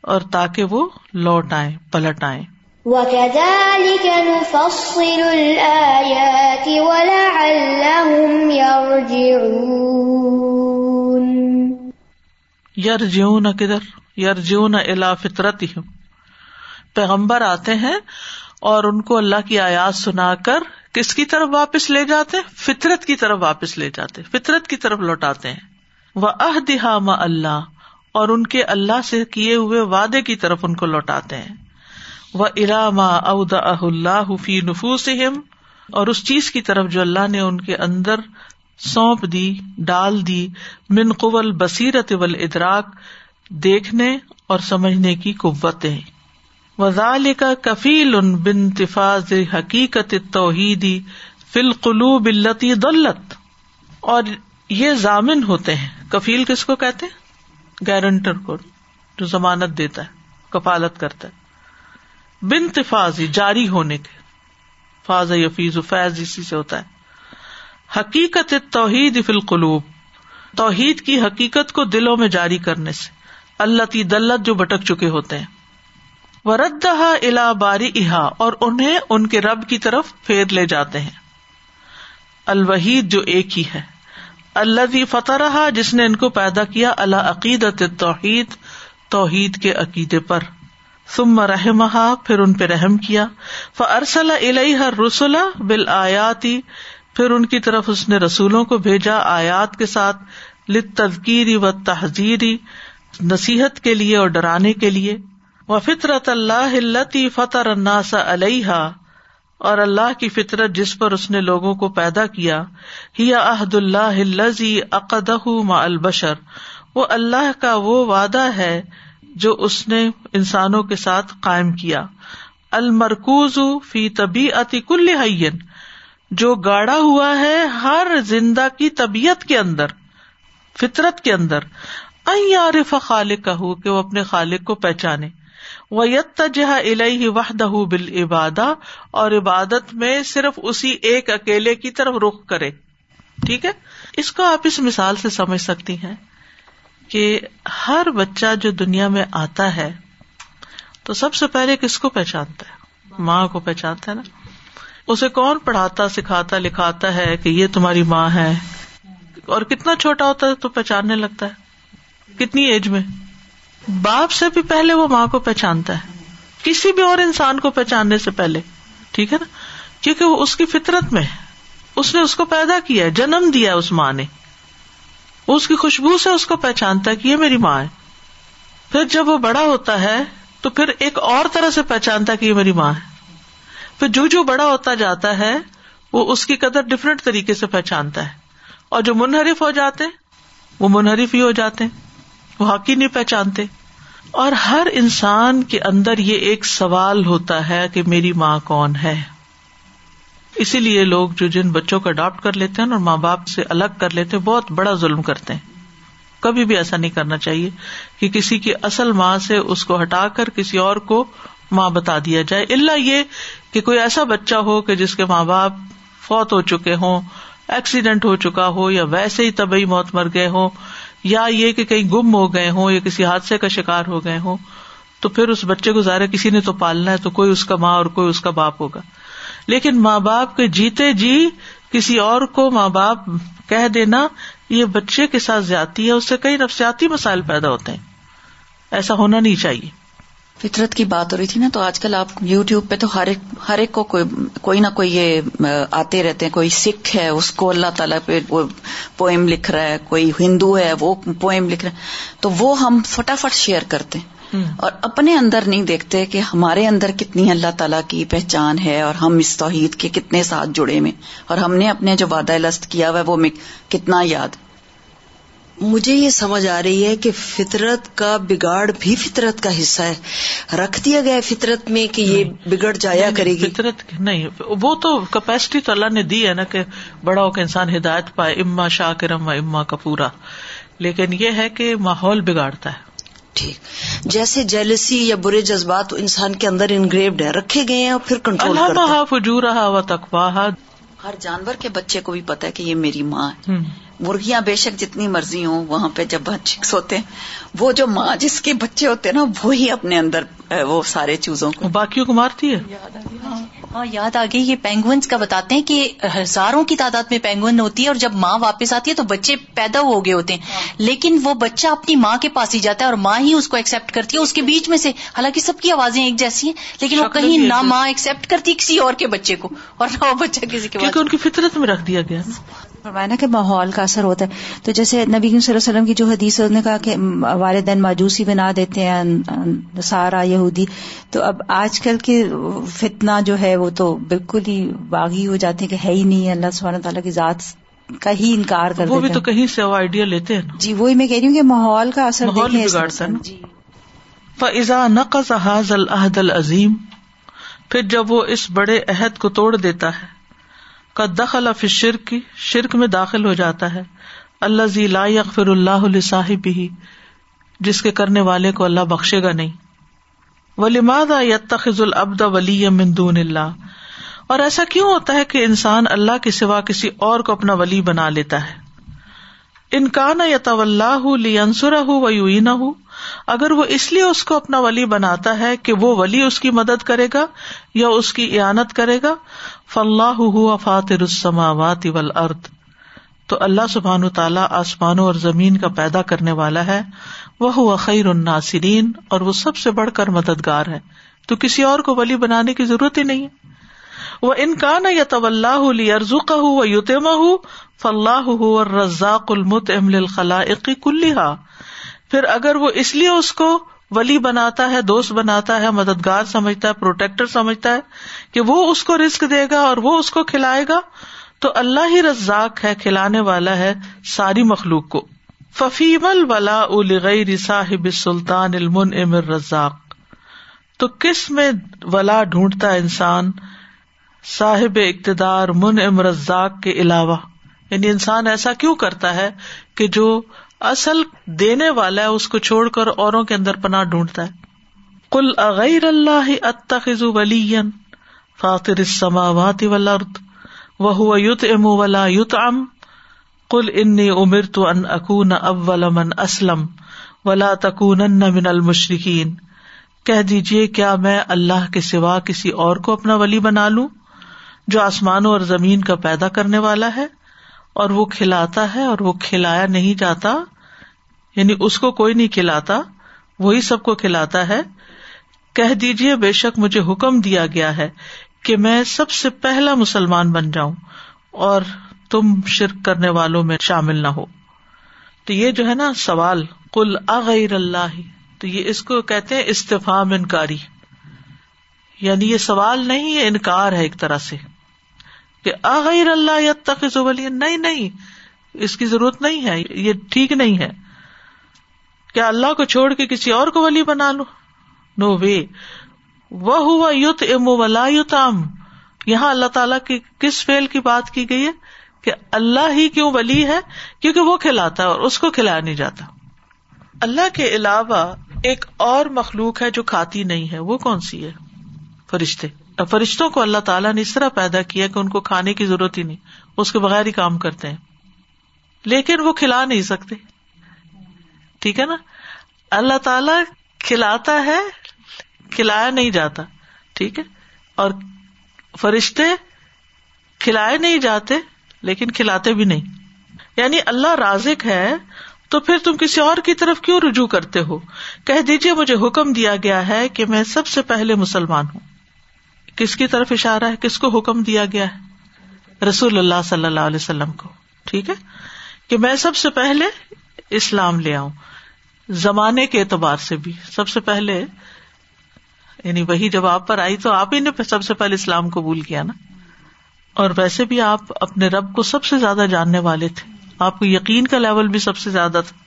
S1: اور تاکہ وہ لوٹ آئے پلٹ آئے
S2: وَكَذَلِكَ نُفَصِّلُ الْآيَاتِ وَلَعَلَّهُمْ يَرْجِعُونَ
S1: یرجون کدھر؟ یرجون الا فطرت پیغمبر آتے ہیں اور ان کو اللہ کی آیات سنا کر کس کی طرف واپس لے جاتے فطرت کی طرف واپس لے جاتے فطرت کی طرف لوٹاتے ہیں۔ وہ اہ ما اللہ اور ان کے اللہ سے کیے ہوئے وعدے کی طرف ان کو لوٹاتے ہیں۔ وہ اراما اود اللہ فی نفوس اور اس چیز کی طرف جو اللہ نے ان کے اندر سونپ دی، ڈال دی، من قبل بصیرت ول ادراک دیکھنے اور سمجھنے کی قوتیں۔ وزال کا کفیل ان بن تفاظ حقیقت توحیدی فل قلو بلتی دولت اور یہ ضامن ہوتے ہیں۔ کفیل کس کو کہتے گارنٹر کو، جو ضمانت دیتا ہے، کفالت کرتا ہے۔ بن تفاظی جاری ہونے کے، فاض یفیز فیض اسی سے ہوتا ہے۔ حقیقت توحید فل قلوب توحید کی حقیقت کو دلوں میں جاری کرنے سے، اللہ تی دلت جو بٹک چکے ہوتے ہیں۔ وردہ الا باری احا اور انہیں ان کے رب کی طرف پھیر لے جاتے ہیں۔ الوحید جو ایک ہی ہے۔ اللہ فتح رہا جس نے ان کو پیدا کیا اللہ عقیدت توحید توحید کے عقیدے پر۔ سم رحمہ پھر ان پہ رحم کیا۔ فرسل الہ رسولہ بال آیاتی پھر ان کی طرف اس نے رسولوں کو بھیجا آیات کے ساتھ لت تذکیری و تحزیری نصیحت کے لیے اور ڈرانے کے لیے۔ وہ فطرت اللہ فتح الناس علیہ اور اللہ کی فطرت جس پر اس نے لوگوں کو پیدا کیا۔ ہی عہد اللہ عقدہ ما البشر۔ وہ اللہ کا وہ وعدہ ہے جو اس نے انسانوں کے ساتھ قائم کیا۔ المرکوز فی طبی عتی کل جو گاڑا ہوا ہے ہر زندہ کی طبیعت کے اندر، فطرت کے اندر عارف خالق کا ہو کہ وہ اپنے خالق کو پہچانے۔ وہ یت جہاں الہ وحدہ بال عبادہ اور عبادت میں صرف اسی ایک اکیلے کی طرف رخ کرے۔ ٹھیک ہے؟ اس کو آپ اس مثال سے سمجھ سکتی ہیں کہ ہر بچہ جو دنیا میں آتا ہے، تو سب سے پہلے کس کو پہچانتا ہے؟ ماں کو پہچانتا ہے نا؟ اسے کون پڑھاتا، سکھاتا، لکھاتا ہے کہ یہ تمہاری ماں ہے؟ اور کتنا چھوٹا ہوتا ہے تو پہچاننے لگتا ہے۔ کتنی ایج میں؟ باپ سے بھی پہلے وہ ماں کو پہچانتا ہے۔ کسی بھی اور انسان کو پہچاننے سے پہلے، ٹھیک ہے نا؟ کیونکہ وہ اس کی فطرت میں اس نے اس کو پیدا کیا جنم دیا اس ماں نے۔ اس کی خوشبو سے اس کو پہچانتا ہے کہ یہ میری ماں ہے۔ پھر جب وہ بڑا ہوتا ہے تو پھر ایک اور طرح سے پہچانتا ہے کہ یہ میری ماں ہے۔ پھر جو جو بڑا ہوتا جاتا ہے، وہ اس کی قدر ڈفرینٹ طریقے سے پہچانتا ہے۔ اور جو منحرف ہو جاتے، وہ منحرف ہی ہو جاتے۔ وہ حقی نہیں پہچانتے۔ اور ہر انسان کے اندر یہ ایک سوال ہوتا ہے کہ میری ماں کون ہے؟ اسی لیے لوگ جو جن بچوں کو اڈاپٹ کر لیتے ہیں اور ماں باپ سے الگ کر لیتے ہیں، بہت بڑا ظلم کرتے ہیں۔ کبھی بھی ایسا نہیں کرنا چاہیے کہ کسی کی اصل ماں سے اس کو ہٹا کر کسی اور کو ماں بتا دیا جائے۔ اللہ یہ کہ کوئی ایسا بچہ ہو کہ جس کے ماں باپ فوت ہو چکے ہوں ایکسیڈینٹ ہو چکا ہو یا ویسے ہی طبی موت مر گئے ہوں، یا یہ کہ کہیں گم ہو گئے ہوں یا کسی حادثے کا شکار ہو گئے ہوں، تو پھر اس بچے کو ظاہر کسی نے تو پالنا ہے تو کوئی اس کا ماں اور کوئی اس کا باپ ہوگا۔ لیکن ماں باپ کے جیتے جی کسی اور کو ماں باپ کہہ دینا، یہ بچے کے ساتھ زیادتی ہے، اس سے کئی نفسیاتی مسائل پیدا ہوتے ہیں۔ ایسا ہونا نہیں چاہیے۔
S4: فطرت کی بات ہو رہی تھی نا تو آج کل آپ یو ٹیوب پہ تو ہر ایک ہر ایک کو کوئی کوئی نہ کوئی یہ آتے رہتے ہیں کوئی سکھ ہے اس کو اللہ تعالیٰ پہ وہ پوئم لکھ رہا ہے کوئی ہندو ہے وہ پوئم لکھ رہا ہے تو وہ ہم فٹافٹ شیئر کرتے ہیں۔ اور اپنے اندر نہیں دیکھتے کہ ہمارے اندر کتنی اللہ تعالیٰ کی پہچان ہے اور ہم اس توحید کے کتنے ساتھ جڑے میں اور ہم نے اپنے جو وعدہ لست کیا ہوا ہے وہ کتنا یاد
S5: مجھے یہ سمجھ آ رہی ہے کہ فطرت کا بگاڑ بھی فطرت کا حصہ ہے۔ رکھ دیا گیا فطرت میں کہ یہ بگڑ جایا کرے گی۔
S1: فطرت نہیں وہ تو کیپیسٹی تو اللہ نے دی ہے نا کہ بڑا ہو کے انسان ہدایت پائے اما شاہ کرم اما کا پورا لیکن یہ ہے کہ ماحول بگاڑتا ہے۔
S5: ٹھیک۔ جیسے جیلسی یا برے جذبات انسان کے اندر انگریوڈ ہے رکھے گئے ہیں اور پھر کنٹرول
S1: اللہ فجور و تقوا
S4: ہر جانور کے بچے کو بھی پتا ہے کہ یہ میری ماں ہے۔ مرغیاں بے شک جتنی مرضی ہوں وہاں پہ جب چکس ہوتے ہیں وہ جو ماں جس کے بچے ہوتے ہیں نا وہی اپنے اندر وہ سارے چیزوں کو
S1: باقیوں کو مارتی ہے؟
S3: ہاں یاد آ گئی یہ پینگوئنس کا بتاتے ہیں کہ ہزاروں کی تعداد میں پینگوئن ہوتی ہے اور جب ماں واپس آتی ہے تو بچے پیدا ہو گئے ہوتے ہیں۔ لیکن وہ بچہ اپنی ماں کے پاس ہی جاتا ہے اور ماں ہی اس کو ایکسپٹ کرتی ہے۔ اس کے بیچ میں سے حالانکہ سب کی آوازیں ایک جیسی ہیں لیکن وہ کہیں نہ ماں ایکسپٹ کرتی کسی اور کے بچے کو اور نہ وہ بچہ کسی کے
S1: ان کی فطرت میں رکھ دیا گیا۔
S6: فرمایا نا کہ ماحول کا اثر ہوتا ہے۔ تو جیسے نبی صلی اللہ علیہ وسلم کی جو حدیث نے کہا کہ والدین ماجوسی بنا دیتے ہیں سارا یہودی۔ تو اب آج کل کے فتنہ جو ہے وہ تو بالکل ہی باغی ہو جاتے ہیں کہ ہے ہی نہیں اللہ سبحانہ تعالیٰ کی ذات کا ہی انکار کر
S1: وہ بھی تو کہیں سے وہ آئیڈیا لیتے ہیں
S6: جی وہی میں کہہ رہی ہوں کہ ماحول کا اثر
S1: بگاڑتا جی۔ فضا نقص حاض الحد العظیم پھر جب وہ اس بڑے عہد کو توڑ دیتا ہے کا دخل اف شرک شرک میں داخل ہو جاتا ہے۔ اللہ زی لا اکفر اللہ صاحب ہی جس کے کرنے والے کو اللہ بخشے گا نہیں۔ ولیماد یتخذ العبد ولی دون اللہ اور ایسا کیوں ہوتا ہے کہ انسان اللہ کے سوا کسی اور کو اپنا ولی بنا لیتا ہے؟ انکان یا طلّہ ہُو و یوئین ہوں اگر وہ اس لیے اس کو اپنا ولی بناتا ہے کہ وہ ولی اس کی مدد کرے گا یا اس کی اعانت کرے گا فلاح فاتر السماوات والارض۔ تو اللہ سبحان تعالیٰ آسمانوں اور زمین کا پیدا کرنے والا ہے۔ وہ خیر الناصرین، اور وہ سب سے بڑھ کر مددگار ہے۔ تو کسی اور کو ولی بنانے کی ضرورت ہی نہیں۔ ہے وہ انکان یا طلّہ ارزو کا ہُو و یوتما ہُ فلاح اور رزاق المت امل خلا کلیہ پھر اگر وہ اس لیے اس کو ولی بناتا ہے، دوست بناتا ہے، مددگار سمجھتا ہے، پروٹیکٹر سمجھتا ہے کہ وہ اس کو رسک دے گا اور وہ اس کو کھلائے گا، تو اللہ ہی رزاق ہے، کھلانے والا ہے ساری مخلوق کو۔ ففیم الولا الغیر صاحب سلطان المن امر رزاق تو کس میں ولا ڈھونڈتا انسان صاحب اقتدار من ام رزاق کے علاوہ؟ یعنی انسان ایسا کیوں کرتا ہے کہ جو اصل دینے والا ہے، اس کو چھوڑ کر اوروں کے اندر پناہ ڈھونڈتا ہے۔ کل اغیر اللہ اتخذ ولی فاطر السماوات والارض وهو يطعم ولا يطعم قل انی امرت ان اکون اول من اسلم ولا تکونن من المشرکین۔ کہہ دیجیے کیا میں اللہ کے سوا کسی اور کو اپنا ولی بنا لوں، جو آسمانوں اور زمین کا پیدا کرنے والا ہے؟ اور وہ کھلاتا ہے اور وہ کھلایا نہیں جاتا یعنی اس کو کوئی نہیں کھلاتا، وہی سب کو کھلاتا ہے۔ کہہ دیجیے بے شک مجھے حکم دیا گیا ہے کہ میں سب سے پہلا مسلمان بن جاؤں اور تم شرک کرنے والوں میں شامل نہ ہو۔ تو یہ جو ہے نا سوال کل اغیر اللہ، تو یہ اس کو کہتے ہیں استفام انکاری۔ یعنی یہ سوال نہیں، یہ انکار ہے ایک طرح سے۔ کہ آغیر اللہ یا تخذ ولی نہیں نہیں، اس کی ضرورت نہیں ہے، یہ ٹھیک نہیں ہے۔ کیا اللہ کو چھوڑ کے کسی اور کو ولی بنا لو؟ نو وے وہ ہوا یوت ام ولا یوتام یہاں اللہ تعالیٰ کی کس فیل کی بات کی گئی ہے؟ کہ اللہ ہی کیوں ولی ہے؟ کیونکہ وہ کھلاتا ہے اور اس کو کھلایا نہیں جاتا۔ اللہ کے علاوہ ایک اور مخلوق ہے جو کھاتی نہیں ہے، وہ کون سی ہے؟ فرشتے۔ فرشتوں کو اللہ تعالیٰ نے اس طرح پیدا کیا کہ ان کو کھانے کی ضرورت ہی نہیں، اس کے بغیر ہی کام کرتے ہیں۔ لیکن وہ کھلا نہیں سکتے۔ ٹھیک ہے نا؟ اللہ تعالی کھلاتا ہے، کھلایا نہیں جاتا۔ ٹھیک ہے؟ اور فرشتے کھلائے نہیں جاتے، لیکن کھلاتے بھی نہیں۔ یعنی اللہ رازق ہے، تو پھر تم کسی اور کی طرف کیوں رجوع کرتے ہو؟ کہہ دیجیے مجھے حکم دیا گیا ہے کہ میں سب سے پہلے مسلمان ہوں۔ کس کی طرف اشارہ ہے؟ کس کو حکم دیا گیا ہے؟ رسول اللہ صلی اللہ علیہ وسلم کو۔ ٹھیک ہے؟ کہ میں سب سے پہلے اسلام لے آؤں۔ زمانے کے اعتبار سے بھی۔ سب سے پہلے یعنی وہی جب آپ پر آئی تو آپ ہی نے سب سے پہلے اسلام قبول کیا نا۔ اور ویسے بھی آپ اپنے رب کو سب سے زیادہ جاننے والے تھے۔ آپ کو یقین کا لیول بھی سب سے زیادہ تھا۔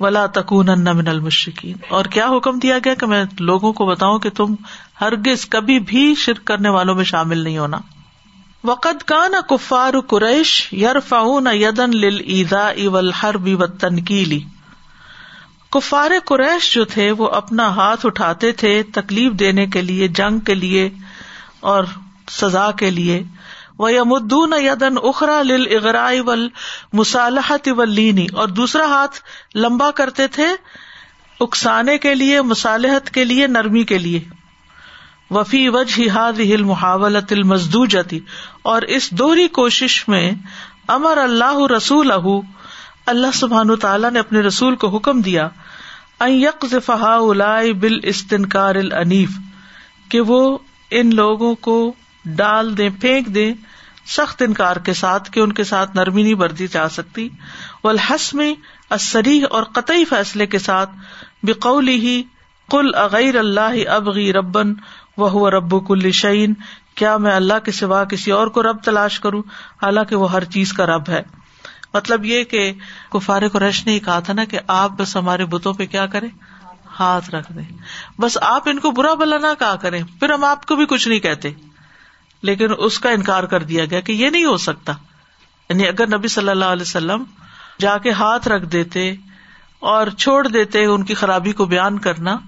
S1: ولا تکون من المشرقین اور کیا حکم دیا گیا کہ میں لوگوں کو بتاؤں کہ تم ہرگز کبھی بھی شرک کرنے والوں میں شامل نہیں ہونا۔ وقت کا نہ کفار قریش یار فاؤن یدن لیدا اول ہر بھی و تنکیلی کفار قریش جو تھے، وہ اپنا ہاتھ اٹھاتے تھے تکلیف دینے کے لیے، جنگ کے لیے اور سزا کے لیے۔ وہ یمدون یدن اخرا لل اغرائی ول مصالحت لینی اور دوسرا ہاتھ لمبا کرتے تھے اکسانے کے لیے، مصالحت کے لیے، نرمی کے لیے۔ وفی وجہ ہاد ہل محاولت المزدو جتی اور اس دوہری کوشش میں امر اللہ رسول اللہ سبحان تعالیٰ نے اپنے رسول کو حکم دیا فہا بال استنکار النیف کہ وہ ان لوگوں کو ڈال دے پھینک دے سخت انکار کے ساتھ کہ ان کے ساتھ نرمی نہیں برتی جا سکتی۔ میں اصری اور قطعی فیصلے کے ساتھ بقول ہی کل اغیر اللہ ابغی ربن وہ رب کل شعین کیا میں اللہ کے سوا کسی اور کو رب تلاش کروں؟ حالانکہ وہ ہر چیز کا رب ہے۔ مطلب یہ کہ کفار قریش نے کہا تھا نا کہ آپ بس ہمارے بتوں پہ کیا کریں؟ ہاتھ رکھ دیں۔ بس آپ ان کو برا بلا نہ کہا کریں، پھر ہم آپ کو بھی کچھ نہیں کہتے۔ لیکن اس کا انکار کر دیا گیا کہ یہ نہیں ہو سکتا۔ یعنی اگر نبی صلی اللہ علیہ وسلم جا کے ہاتھ رکھ دیتے اور چھوڑ دیتے ان کی خرابی کو بیان کرنا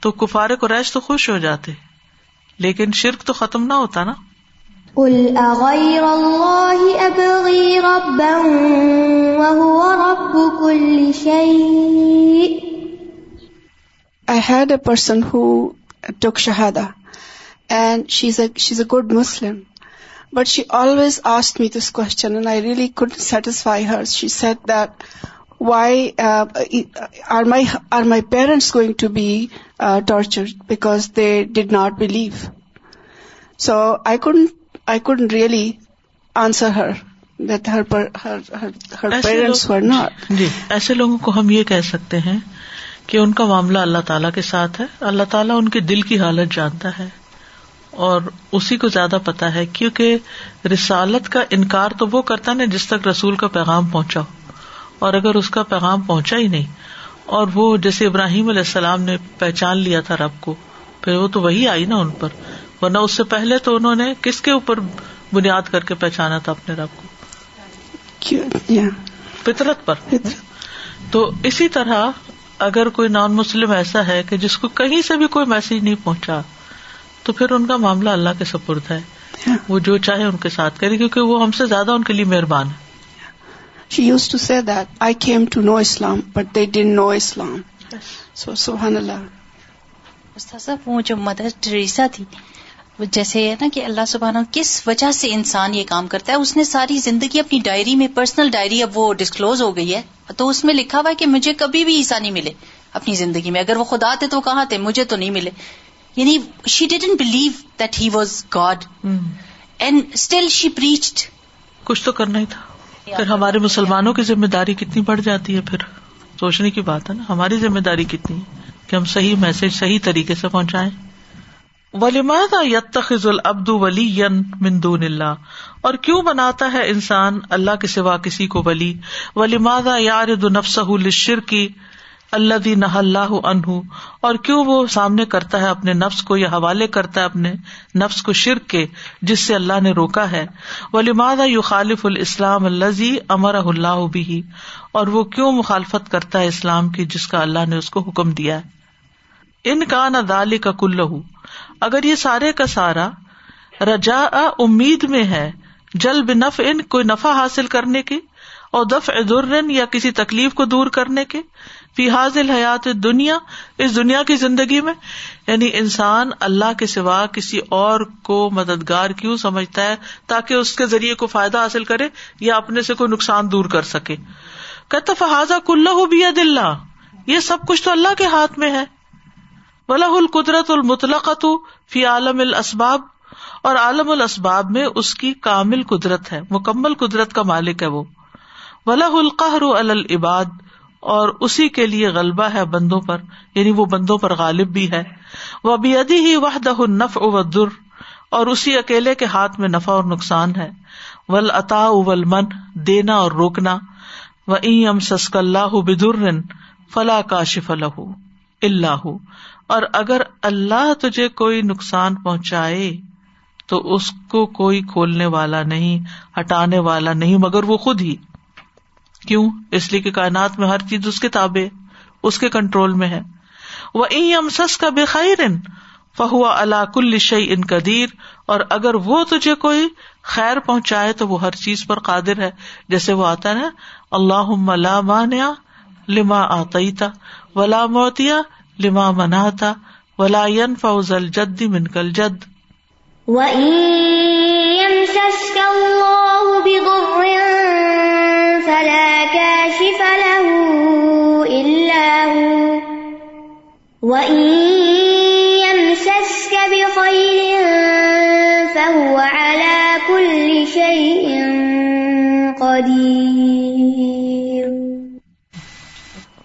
S1: تو کفار قریش تو خوش ہو جاتے۔ لیکن شرک تو ختم نہ ہوتا نا۔
S7: I had a person who took shahada. And she's she is a good Muslim but she always ask me this question and I really could satisfy her she said that why are my are my parents going to be torture because they did not believe so I could I could really answer
S1: her ایسے لوگوں کو ہم یہ کہہ سکتے ہیں کہ ان کا معاملہ اللہ تعالیٰ کے ساتھ ہے۔ اللہ تعالیٰ ان کے دل کی حالت جانتا ہے۔ اور اسی کو زیادہ پتا ہے کیونکہ رسالت کا انکار تو وہ کرتا نا جس تک رسول کا پیغام پہنچا ہو۔ اور اگر اس کا پیغام پہنچا ہی نہیں اور وہ جیسے ابراہیم علیہ السلام نے پہچان لیا تھا رب کو پھر وہ تو وہی آئی نا ان پر۔ ورنہ اس سے پہلے تو انہوں نے کس کے اوپر بنیاد کر کے پہچانا تھا اپنے رب کو؟ فطرت پر۔ تو اسی طرح اگر کوئی نان مسلم ایسا ہے کہ جس کو کہیں سے بھی کوئی میسج نہیں پہنچا تو پھر ان کا معاملہ اللہ کے سپرد ہے۔ وہ جو چاہے ان کے ساتھ کرے کیونکہ وہ ہم سے زیادہ ان کے لیے مہربان ہے
S7: she use to see that I came to know Islam but they don't know Islam so سبحان اللہ
S3: وہ جو مدر ٹریسا تھی وہ جیسے ہے نا کہ اللہ سبحانہ کس وجہ سے انسان یہ کام کرتا ہے اس نے ساری زندگی اپنی ڈائری میں پرسنل ڈائری اب وہ ڈسکلوز ہو گئی ہے۔ تو اس میں لکھا ہوا ہے کہ مجھے کبھی بھی عیسا نہیں ملے اپنی زندگی میں۔ اگر وہ خدا تھے تو کہاں تھے؟ مجھے تو نہیں ملے۔ یعنی she didn't believe that he was God and still she preached
S1: کچھ تو کرنا ہی تھا۔ پھر ہمارے مسلمانوں کی ذمہ داری کتنی بڑھ جاتی ہے پھر؟ سوچنے کی بات ہے نا ہماری ذمہ داری کتنی ہے کہ ہم صحیح میسج صحیح طریقے سے پہنچائیں۔ ولیماد یتخذ العبد ولی مندون اللہ اور کیوں بناتا ہے انسان اللہ کے سوا کسی کو ولی؟ ولیماد یار نفسہ لشر کی اللہ دی نہ اللہ انہ اور کیوں وہ سامنے کرتا ہے اپنے نفس کو یا حوالے کرتا ہے اپنے نفس کو شرک کے، جس سے اللہ نے روکا ہے۔ وہ لماد یو خالف الاسلام الزی امر اللہ بھی اور وہ کیوں مخالفت کرتا ہے اسلام کی، جس کا اللہ نے اس کو حکم دیا ہے؟ ان کا نہ دال کا کل اگر یہ سارے کا سارا رجا امید میں ہے جل بنف ان کوئی نفع حاصل کرنے کی؟ اور دف ادرن یا کسی تکلیف کو دور کرنے کے فی حاضل حیات دنیا، اس دنیا کی زندگی میں یعنی انسان اللہ کے سوا کسی اور کو مددگار کیوں سمجھتا ہے تاکہ اس کے ذریعے کو فائدہ حاصل کرے یا اپنے سے کوئی نقصان دور کر سکے۔ کہتا فہذا کلّہ بھی اللہ، یہ سب کچھ تو اللہ کے ہاتھ میں ہے۔ ولا القدرت المطلقت فی عالم الاسباب، اور عالم الاسباب میں اس کی کامل قدرت ہے، مکمل قدرت کا مالک ہے وہ۔ ولا القہر العباد اور اسی کے لیے غلبہ ہے بندوں پر یعنی وہ بندوں پر غالب بھی ہے۔ وہ ابھی ادی ہی وحدہ نف و در اور اسی اکیلے کے ہاتھ میں نفع اور نقصان ہے۔ ول اتا ول من دینا اور روکنا۔ و ام سسک اللہ بدر فلاں کاشف الح اللہ اور اگر اللہ تجھے کوئی نقصان پہنچائے، تو اس کو کوئی کھولنے والا نہیں، ہٹانے والا نہیں، مگر وہ خود ہی۔ کیوں؟ اس لیے کہ کائنات میں ہر چیز اس کے تابے اس کے کنٹرول میں ہے۔ وہ ام سس کا بے خیر فہو اللہ کل شعی ان قدیر اور اگر وہ تجھے کوئی خیر پہنچائے تو وہ ہر چیز پر قادر ہے۔ جیسے وہ آتا ہے اللہ لا مانیا لما آتا ولا موتیا لما مناتا ولا فوز الجد من کل جد
S2: فلا كاشف له إلا هو. وإن يمسسك بخير فهو على كل شيء قدير.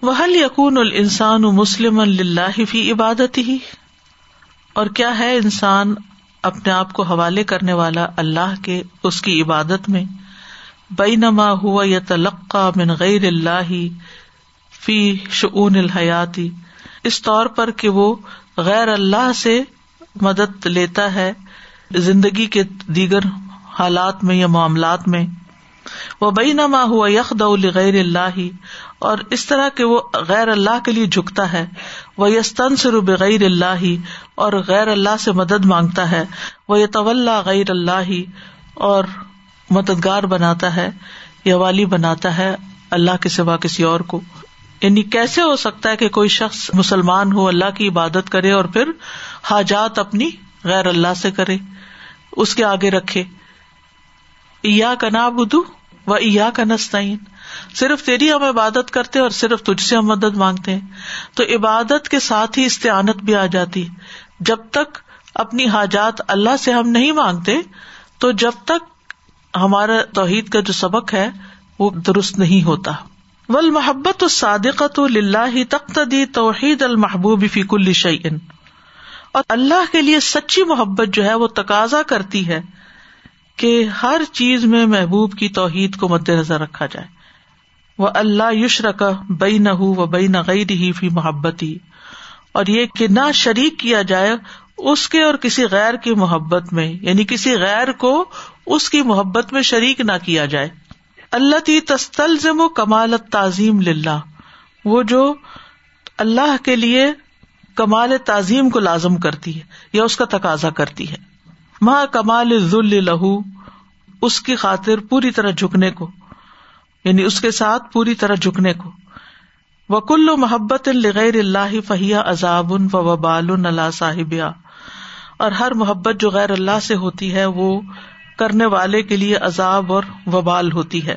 S1: وهل يكون الانسان مسلما لله في عبادته؟ اور کیا ہے انسان اپنے آپ کو حوالے کرنے والا اللہ کے اس کی عبادت میں؟ بینما ہوا یا تلقا من غیر اللہ فی شعون الحیاتی اس طور پر کہ وہ غیر اللہ سے مدد لیتا ہے زندگی کے دیگر حالات میں یا معاملات میں۔ وہ بئی نما ہوا یخ غیر اللہ اور اس طرح کہ وہ غیر اللہ کے لیے جھکتا ہے۔ وہ یستن سر بغیر اللہ اور غیر اللہ سے مدد مانگتا ہے۔ وہ یہ طول غیر اللہ اور مددگار بناتا ہے یا والی بناتا ہے اللہ کے سوا کسی اور کو۔ یعنی کیسے ہو سکتا ہے کہ کوئی شخص مسلمان ہو، اللہ کی عبادت کرے اور پھر حاجات اپنی غیر اللہ سے کرے، اس کے آگے رکھے۔ ایا کا بدو و ایا کا نسطین صرف تیری ہم عبادت کرتے اور صرف تجھ سے ہم مدد مانگتے ہیں۔ تو عبادت کے ساتھ ہی استعانت بھی آ جاتی۔ جب تک اپنی حاجات اللہ سے ہم نہیں مانگتے، تو جب تک ہمارا توحید کا جو سبق ہے وہ درست نہیں ہوتا۔ ول محبت صادقت اللہ تختی توحید المحبوب فیق الشعین اور اللہ کے لیے سچی محبت جو ہے وہ تقاضا کرتی ہے کہ ہر چیز میں محبوب کی توحید کو مد نظر رکھا جائے۔ وہ اللہ یشر کا بئی نہ ہو و بئی نہ غیر ہی فی محبت ہی اور یہ کہ نہ شریک کیا جائے اس کے اور کسی غیر کی محبت میں یعنی کسی غیر کو اس کی محبت میں شریک نہ کیا جائے۔ اللہ تی تستلزم و کمال تعظیم للہ۔ وہ جو اللہ کے لیے کمال تعظیم کو لازم کرتی ہے یا اس کا تقاضا کرتی ہے۔ ماں کمال ذل لہو۔ اس کی خاطر پوری طرح جھکنے کو۔ یعنی اس کے ساتھ پوری طرح جھکنے کو۔ وکل و محبت لغیر اللہ فہیا عذاب و وبال اللہ صاحبہ اور ہر محبت جو غیر اللہ سے ہوتی ہے، وہ کرنے والے کے لیے عذاب اور وبال ہوتی ہے۔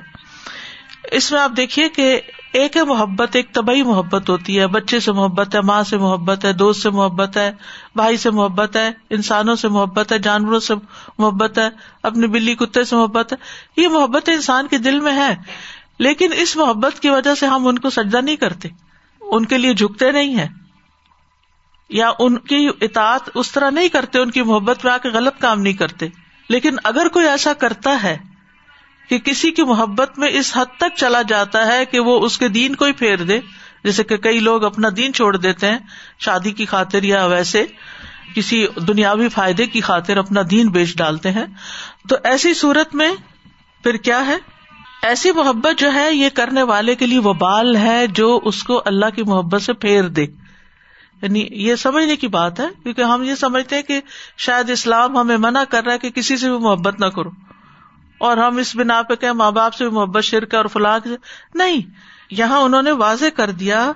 S1: اس میں آپ دیکھیے کہ ایک ہے محبت، ایک طبی محبت ہوتی ہے۔ بچے سے محبت ہے، ماں سے محبت ہے، دوست سے محبت ہے، بھائی سے محبت ہے، انسانوں سے محبت ہے، جانوروں سے محبت ہے اپنی بلی کتے سے محبت ہے۔ یہ محبت انسان کے دل میں ہے۔ لیکن اس محبت کی وجہ سے ہم ان کو سجدہ نہیں کرتے۔ ان کے لیے جھکتے نہیں ہے یا ان کی اطاعت اس طرح نہیں کرتے، ان کی محبت میں آ کے غلط کام نہیں کرتے۔ لیکن اگر کوئی ایسا کرتا ہے کہ کسی کی محبت میں اس حد تک چلا جاتا ہے کہ وہ اس کے دین کو ہی پھیر دے، جیسے کہ کئی لوگ اپنا دین چھوڑ دیتے ہیں، شادی کی خاطر یا ویسے کسی دنیاوی فائدے کی خاطر اپنا دین بیچ ڈالتے ہیں۔ تو ایسی صورت میں پھر کیا ہے؟ ایسی محبت جو ہے، یہ کرنے والے کے لیے وہ بال ہے جو اس کو اللہ کی محبت سے پھیر دے۔ یعنی یہ سمجھنے کی بات ہے، کیونکہ ہم یہ سمجھتے ہیں کہ شاید اسلام ہمیں منع کر رہا ہے کہ کسی سے بھی محبت نہ کرو۔ اور ہم اس بنا پہ کہ ماں باپ سے بھی محبت، شرک اور فلاں نہیں، یہاں انہوں نے واضح کر دیا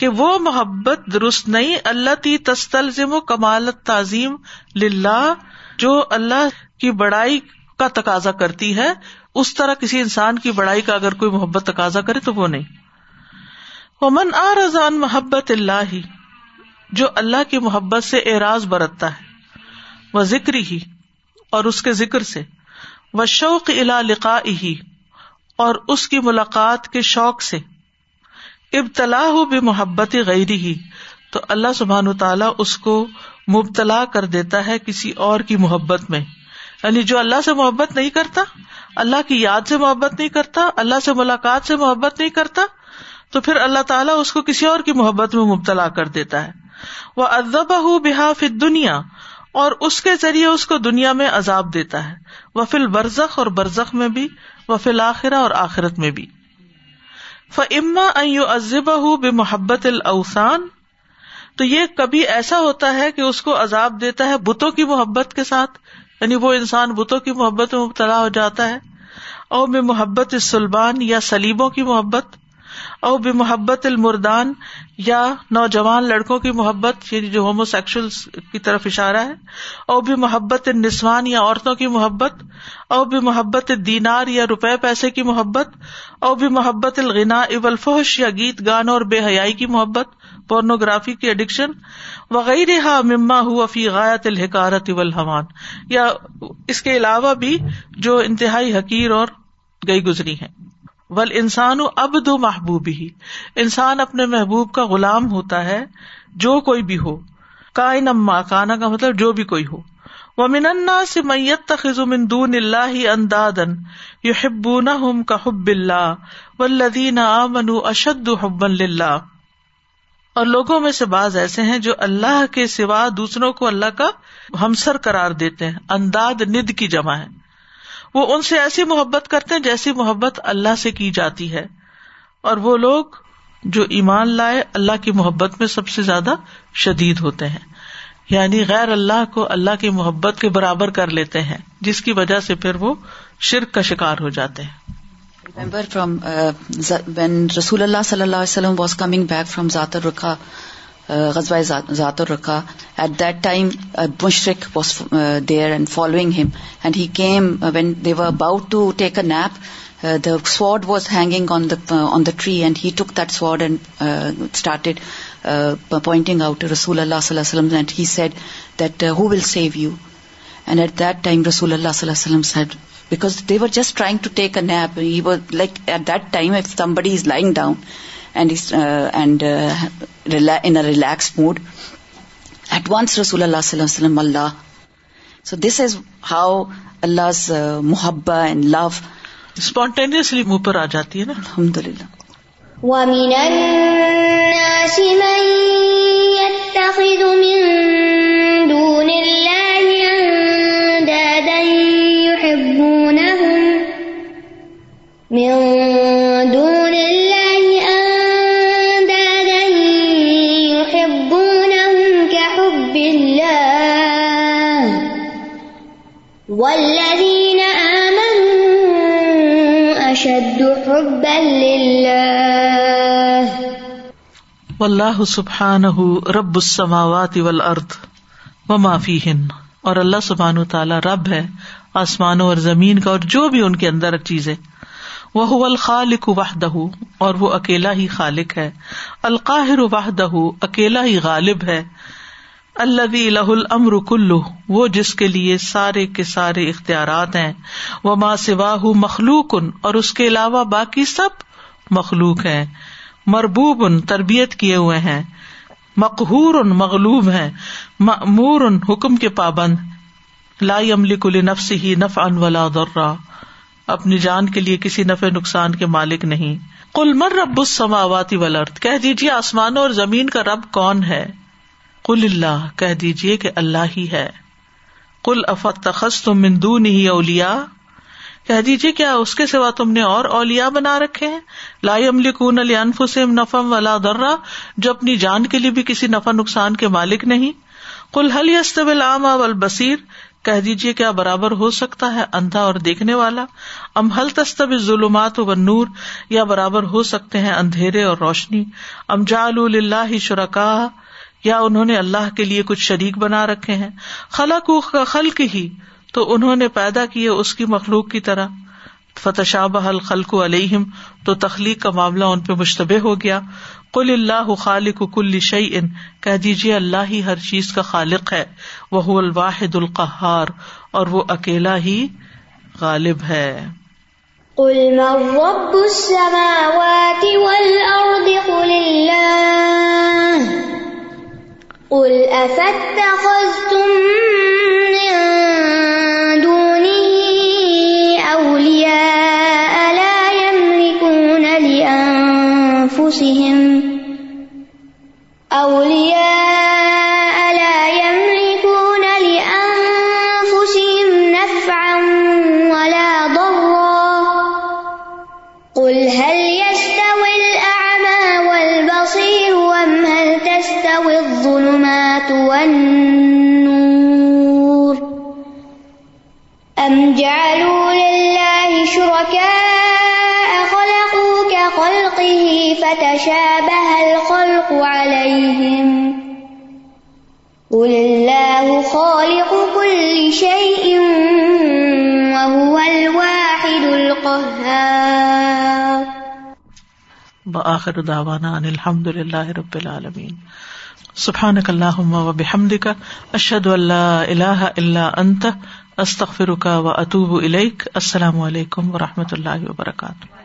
S1: کہ وہ محبت درست نہیں اللہ تی تستلزم و کمالت تعظیم للہ، جو اللہ کی بڑائی کا تقاضا کرتی ہے۔ اس طرح کسی انسان کی بڑائی کا اگر کوئی محبت تقاضا کرے تو وہ نہیں۔ وہ من آ رضان محبت اللہ ہی جو اللہ کی محبت سے اعراض برتتا ہے وہ ذکر ہی، اور اس کے ذکر سے وہ شوق الا لقا ہی، اور اس کی ملاقات کے شوق سے۔ ابتلا ہو بے محبت غیر ہی، تو اللہ سبحان تعالیٰ اس کو مبتلا کر دیتا ہے کسی اور کی محبت میں۔ یعنی جو اللہ سے محبت نہیں کرتا، اللہ کی یاد سے محبت نہیں کرتا، اللہ سے ملاقات سے محبت نہیں کرتا، تو پھر اللہ تعالیٰ اس کو کسی اور کی محبت میں مبتلا کر دیتا ہے۔ وہ ادب ہُو بحاف دنیا اور اس کے ذریعے اس کو دنیا میں عذاب دیتا ہے۔ وہ فل برزخ اور برزخ میں بھی وہ فل آخرا اور آخرت میں بھی۔ فما ازب بے محبت الاوسان تو یہ کبھی ایسا ہوتا ہے کہ اس کو عذاب دیتا ہے بتوں کی محبت کے ساتھ یعنی وہ انسان بتوں کی محبت میں مبتلا ہو جاتا ہے۔ اور بے محبت سلبان یا سلیبوں کی محبت او بے محبت المردان، یا نوجوان لڑکوں کی محبت یعنی جو ہومو سیکشل کی طرف اشارہ ہے، او بھی محبت نسوان یا عورتوں کی محبت، او بھی محبت دینار یا روپے پیسے کی محبت، او بھی محبت الغنا اب الفحش یا گیت گان اور بے حیائی کی محبت، پورنوگرافی کی اڈکشن وغیرہ مما ہوا فی غایت الحکارت الحمان یا اس کے علاوہ بھی جو انتہائی حقیر اور گئی گزری ہیں۔ ول انسان اب دو محبوب ہی انسان اپنے محبوب کا غلام ہوتا ہے، جو کوئی بھی ہو۔ کائن اما کانا کا مطلب جو بھی کوئی ہو۔ وہ مننا سے میت تخذ من دون اللہ اندادن یو حبون کا حب اللہ و لدین امن اشد حب اللہ اور لوگوں میں سے بعض ایسے ہیں جو اللہ کے سوا دوسروں کو اللہ کا ہمسر قرار دیتے ہیں، انداد، ند کی جمع ہے۔ وہ ان سے ایسی محبت کرتے ہیں جیسی محبت اللہ سے کی جاتی ہے۔ اور وہ لوگ جو ایمان لائے اللہ کی محبت میں سب سے زیادہ شدید ہوتے ہیں۔ یعنی غیر اللہ کو اللہ کی محبت کے برابر کر لیتے ہیں، جس کی وجہ سے پھر وہ شرک کا شکار ہو جاتے ہیں۔
S4: فرام وین رسول اللہ صلی اللہ علیہ وسلم واز کمنگ بیک فرام ذاتر رکھا غزوہ ذات الرقا ایٹ دیٹ ٹائم مشرق was there and following him and he came when they were about to take a nap the sword was hanging on the tree and he took that sword and started pointing out رسول اللہ صلی اللہ وسلم and he said that who will save you and at that time رسول اللہ صلی اللہ وسلم said because they were just trying to take a nap he was like at that time if somebody is lying down and in relax mode at once رسول اللہ صلی اللہ وسلم Allah so this is how اللہ محبت اینڈ لو
S1: اسپونٹینیسلی منہ پر آ جاتی ہے نا
S4: الحمد للہ
S2: وَمِنَ النَّاسِ مَن يَتَّخِذُ مِن دُونِ اللَّهِ أَندَادًا يُحِبُّونَهُم مِن كَحُبِّ اللَّهِ وَالَّذِينَ آمَنُوا أَشَدُّ حُبًّا لِلَّهِ.
S1: واللہ سبحانہ رب السماوات والارض وما فیہن اور اللہ سبحانہ تعالی رب ہے، آسمانوں اور زمین کا اور جو بھی ان کے اندر چیزیں۔ وہ الخالق وحدہ اور وہ اکیلا ہی خالق ہے۔ القاہر وحدہ اکیلا ہی غالب ہے۔ اللہ لہ الامر کلو وہ جس کے لیے سارے کے سارے اختیارات ہیں۔ وہ ماں سواہ مخلوق، اور اس کے علاوہ باقی سب مخلوق ہیں۔ مربوب ان تربیت کیے ہوئے ہیں۔ مقہور ان مغلوب ہیں۔ معمور ان حکم کے پابند۔ لا یملک لنفسہ ہی نفعا ولا ضرا۔ اپنی جان کے لیے کسی نفع نقصان کے مالک نہیں۔ کل مر رب السماوات والارض؟ کہہ دیجیے آسمانوں اور زمین کا رب کون ہے؟ کل اللہ، کہہ دیجیے کہ اللہ ہی ہے۔ کل افت تخص تم مندو نہیں اولیا کہہ دیجیے کیا اس کے سوا تم نے اور اولیا بنا رکھے ہیں؟ لا یملکون لانفسہم نفعا ولا ضرا جو اپنی جان کے لیے بھی کسی نفع نقصان کے مالک نہیں۔ کل حل یستوی الاعمى والبصیر، کہہ دیجیے کیا برابر ہو سکتا ہے اندھا اور دیکھنے والا؟ ام حل تستب ظلمات و نور یا برابر ہو سکتے ہیں اندھیرے اور روشنی؟ ام جعلوا للہ شرکا یا انہوں نے اللہ کے لیے کچھ شریک بنا رکھے ہیں؟ خلق کا خلق ہی، تو انہوں نے پیدا کیے اس کی مخلوق کی طرح۔ فتشابہ الخلق علیہم تو تخلیق کا معاملہ ان پہ مشتبہ ہو گیا۔ کل اللہ خالق کل شعی ان کہہ دیجیے اللہ ہی ہر چیز کا خالق ہے۔ وہ الواحد القہار، اور وہ اکیلا ہی غالب ہے۔
S2: قل من رب السماوات والأرض قل الله قل أفاتخذتم من دونه اولياء لا يملكون لانفسهم اولياء الخلق عليهم. قل الله خالق كل شيء وهو الواحد القهار.
S1: بآخر دعوانا ان الحمد للہ رب العالمین. سبحانک اللہم و بحمدک، اشہد ان لا الہ الا انت، استغفرک و اتوب السلام علیکم و رحمۃ اللہ وبرکاتہ.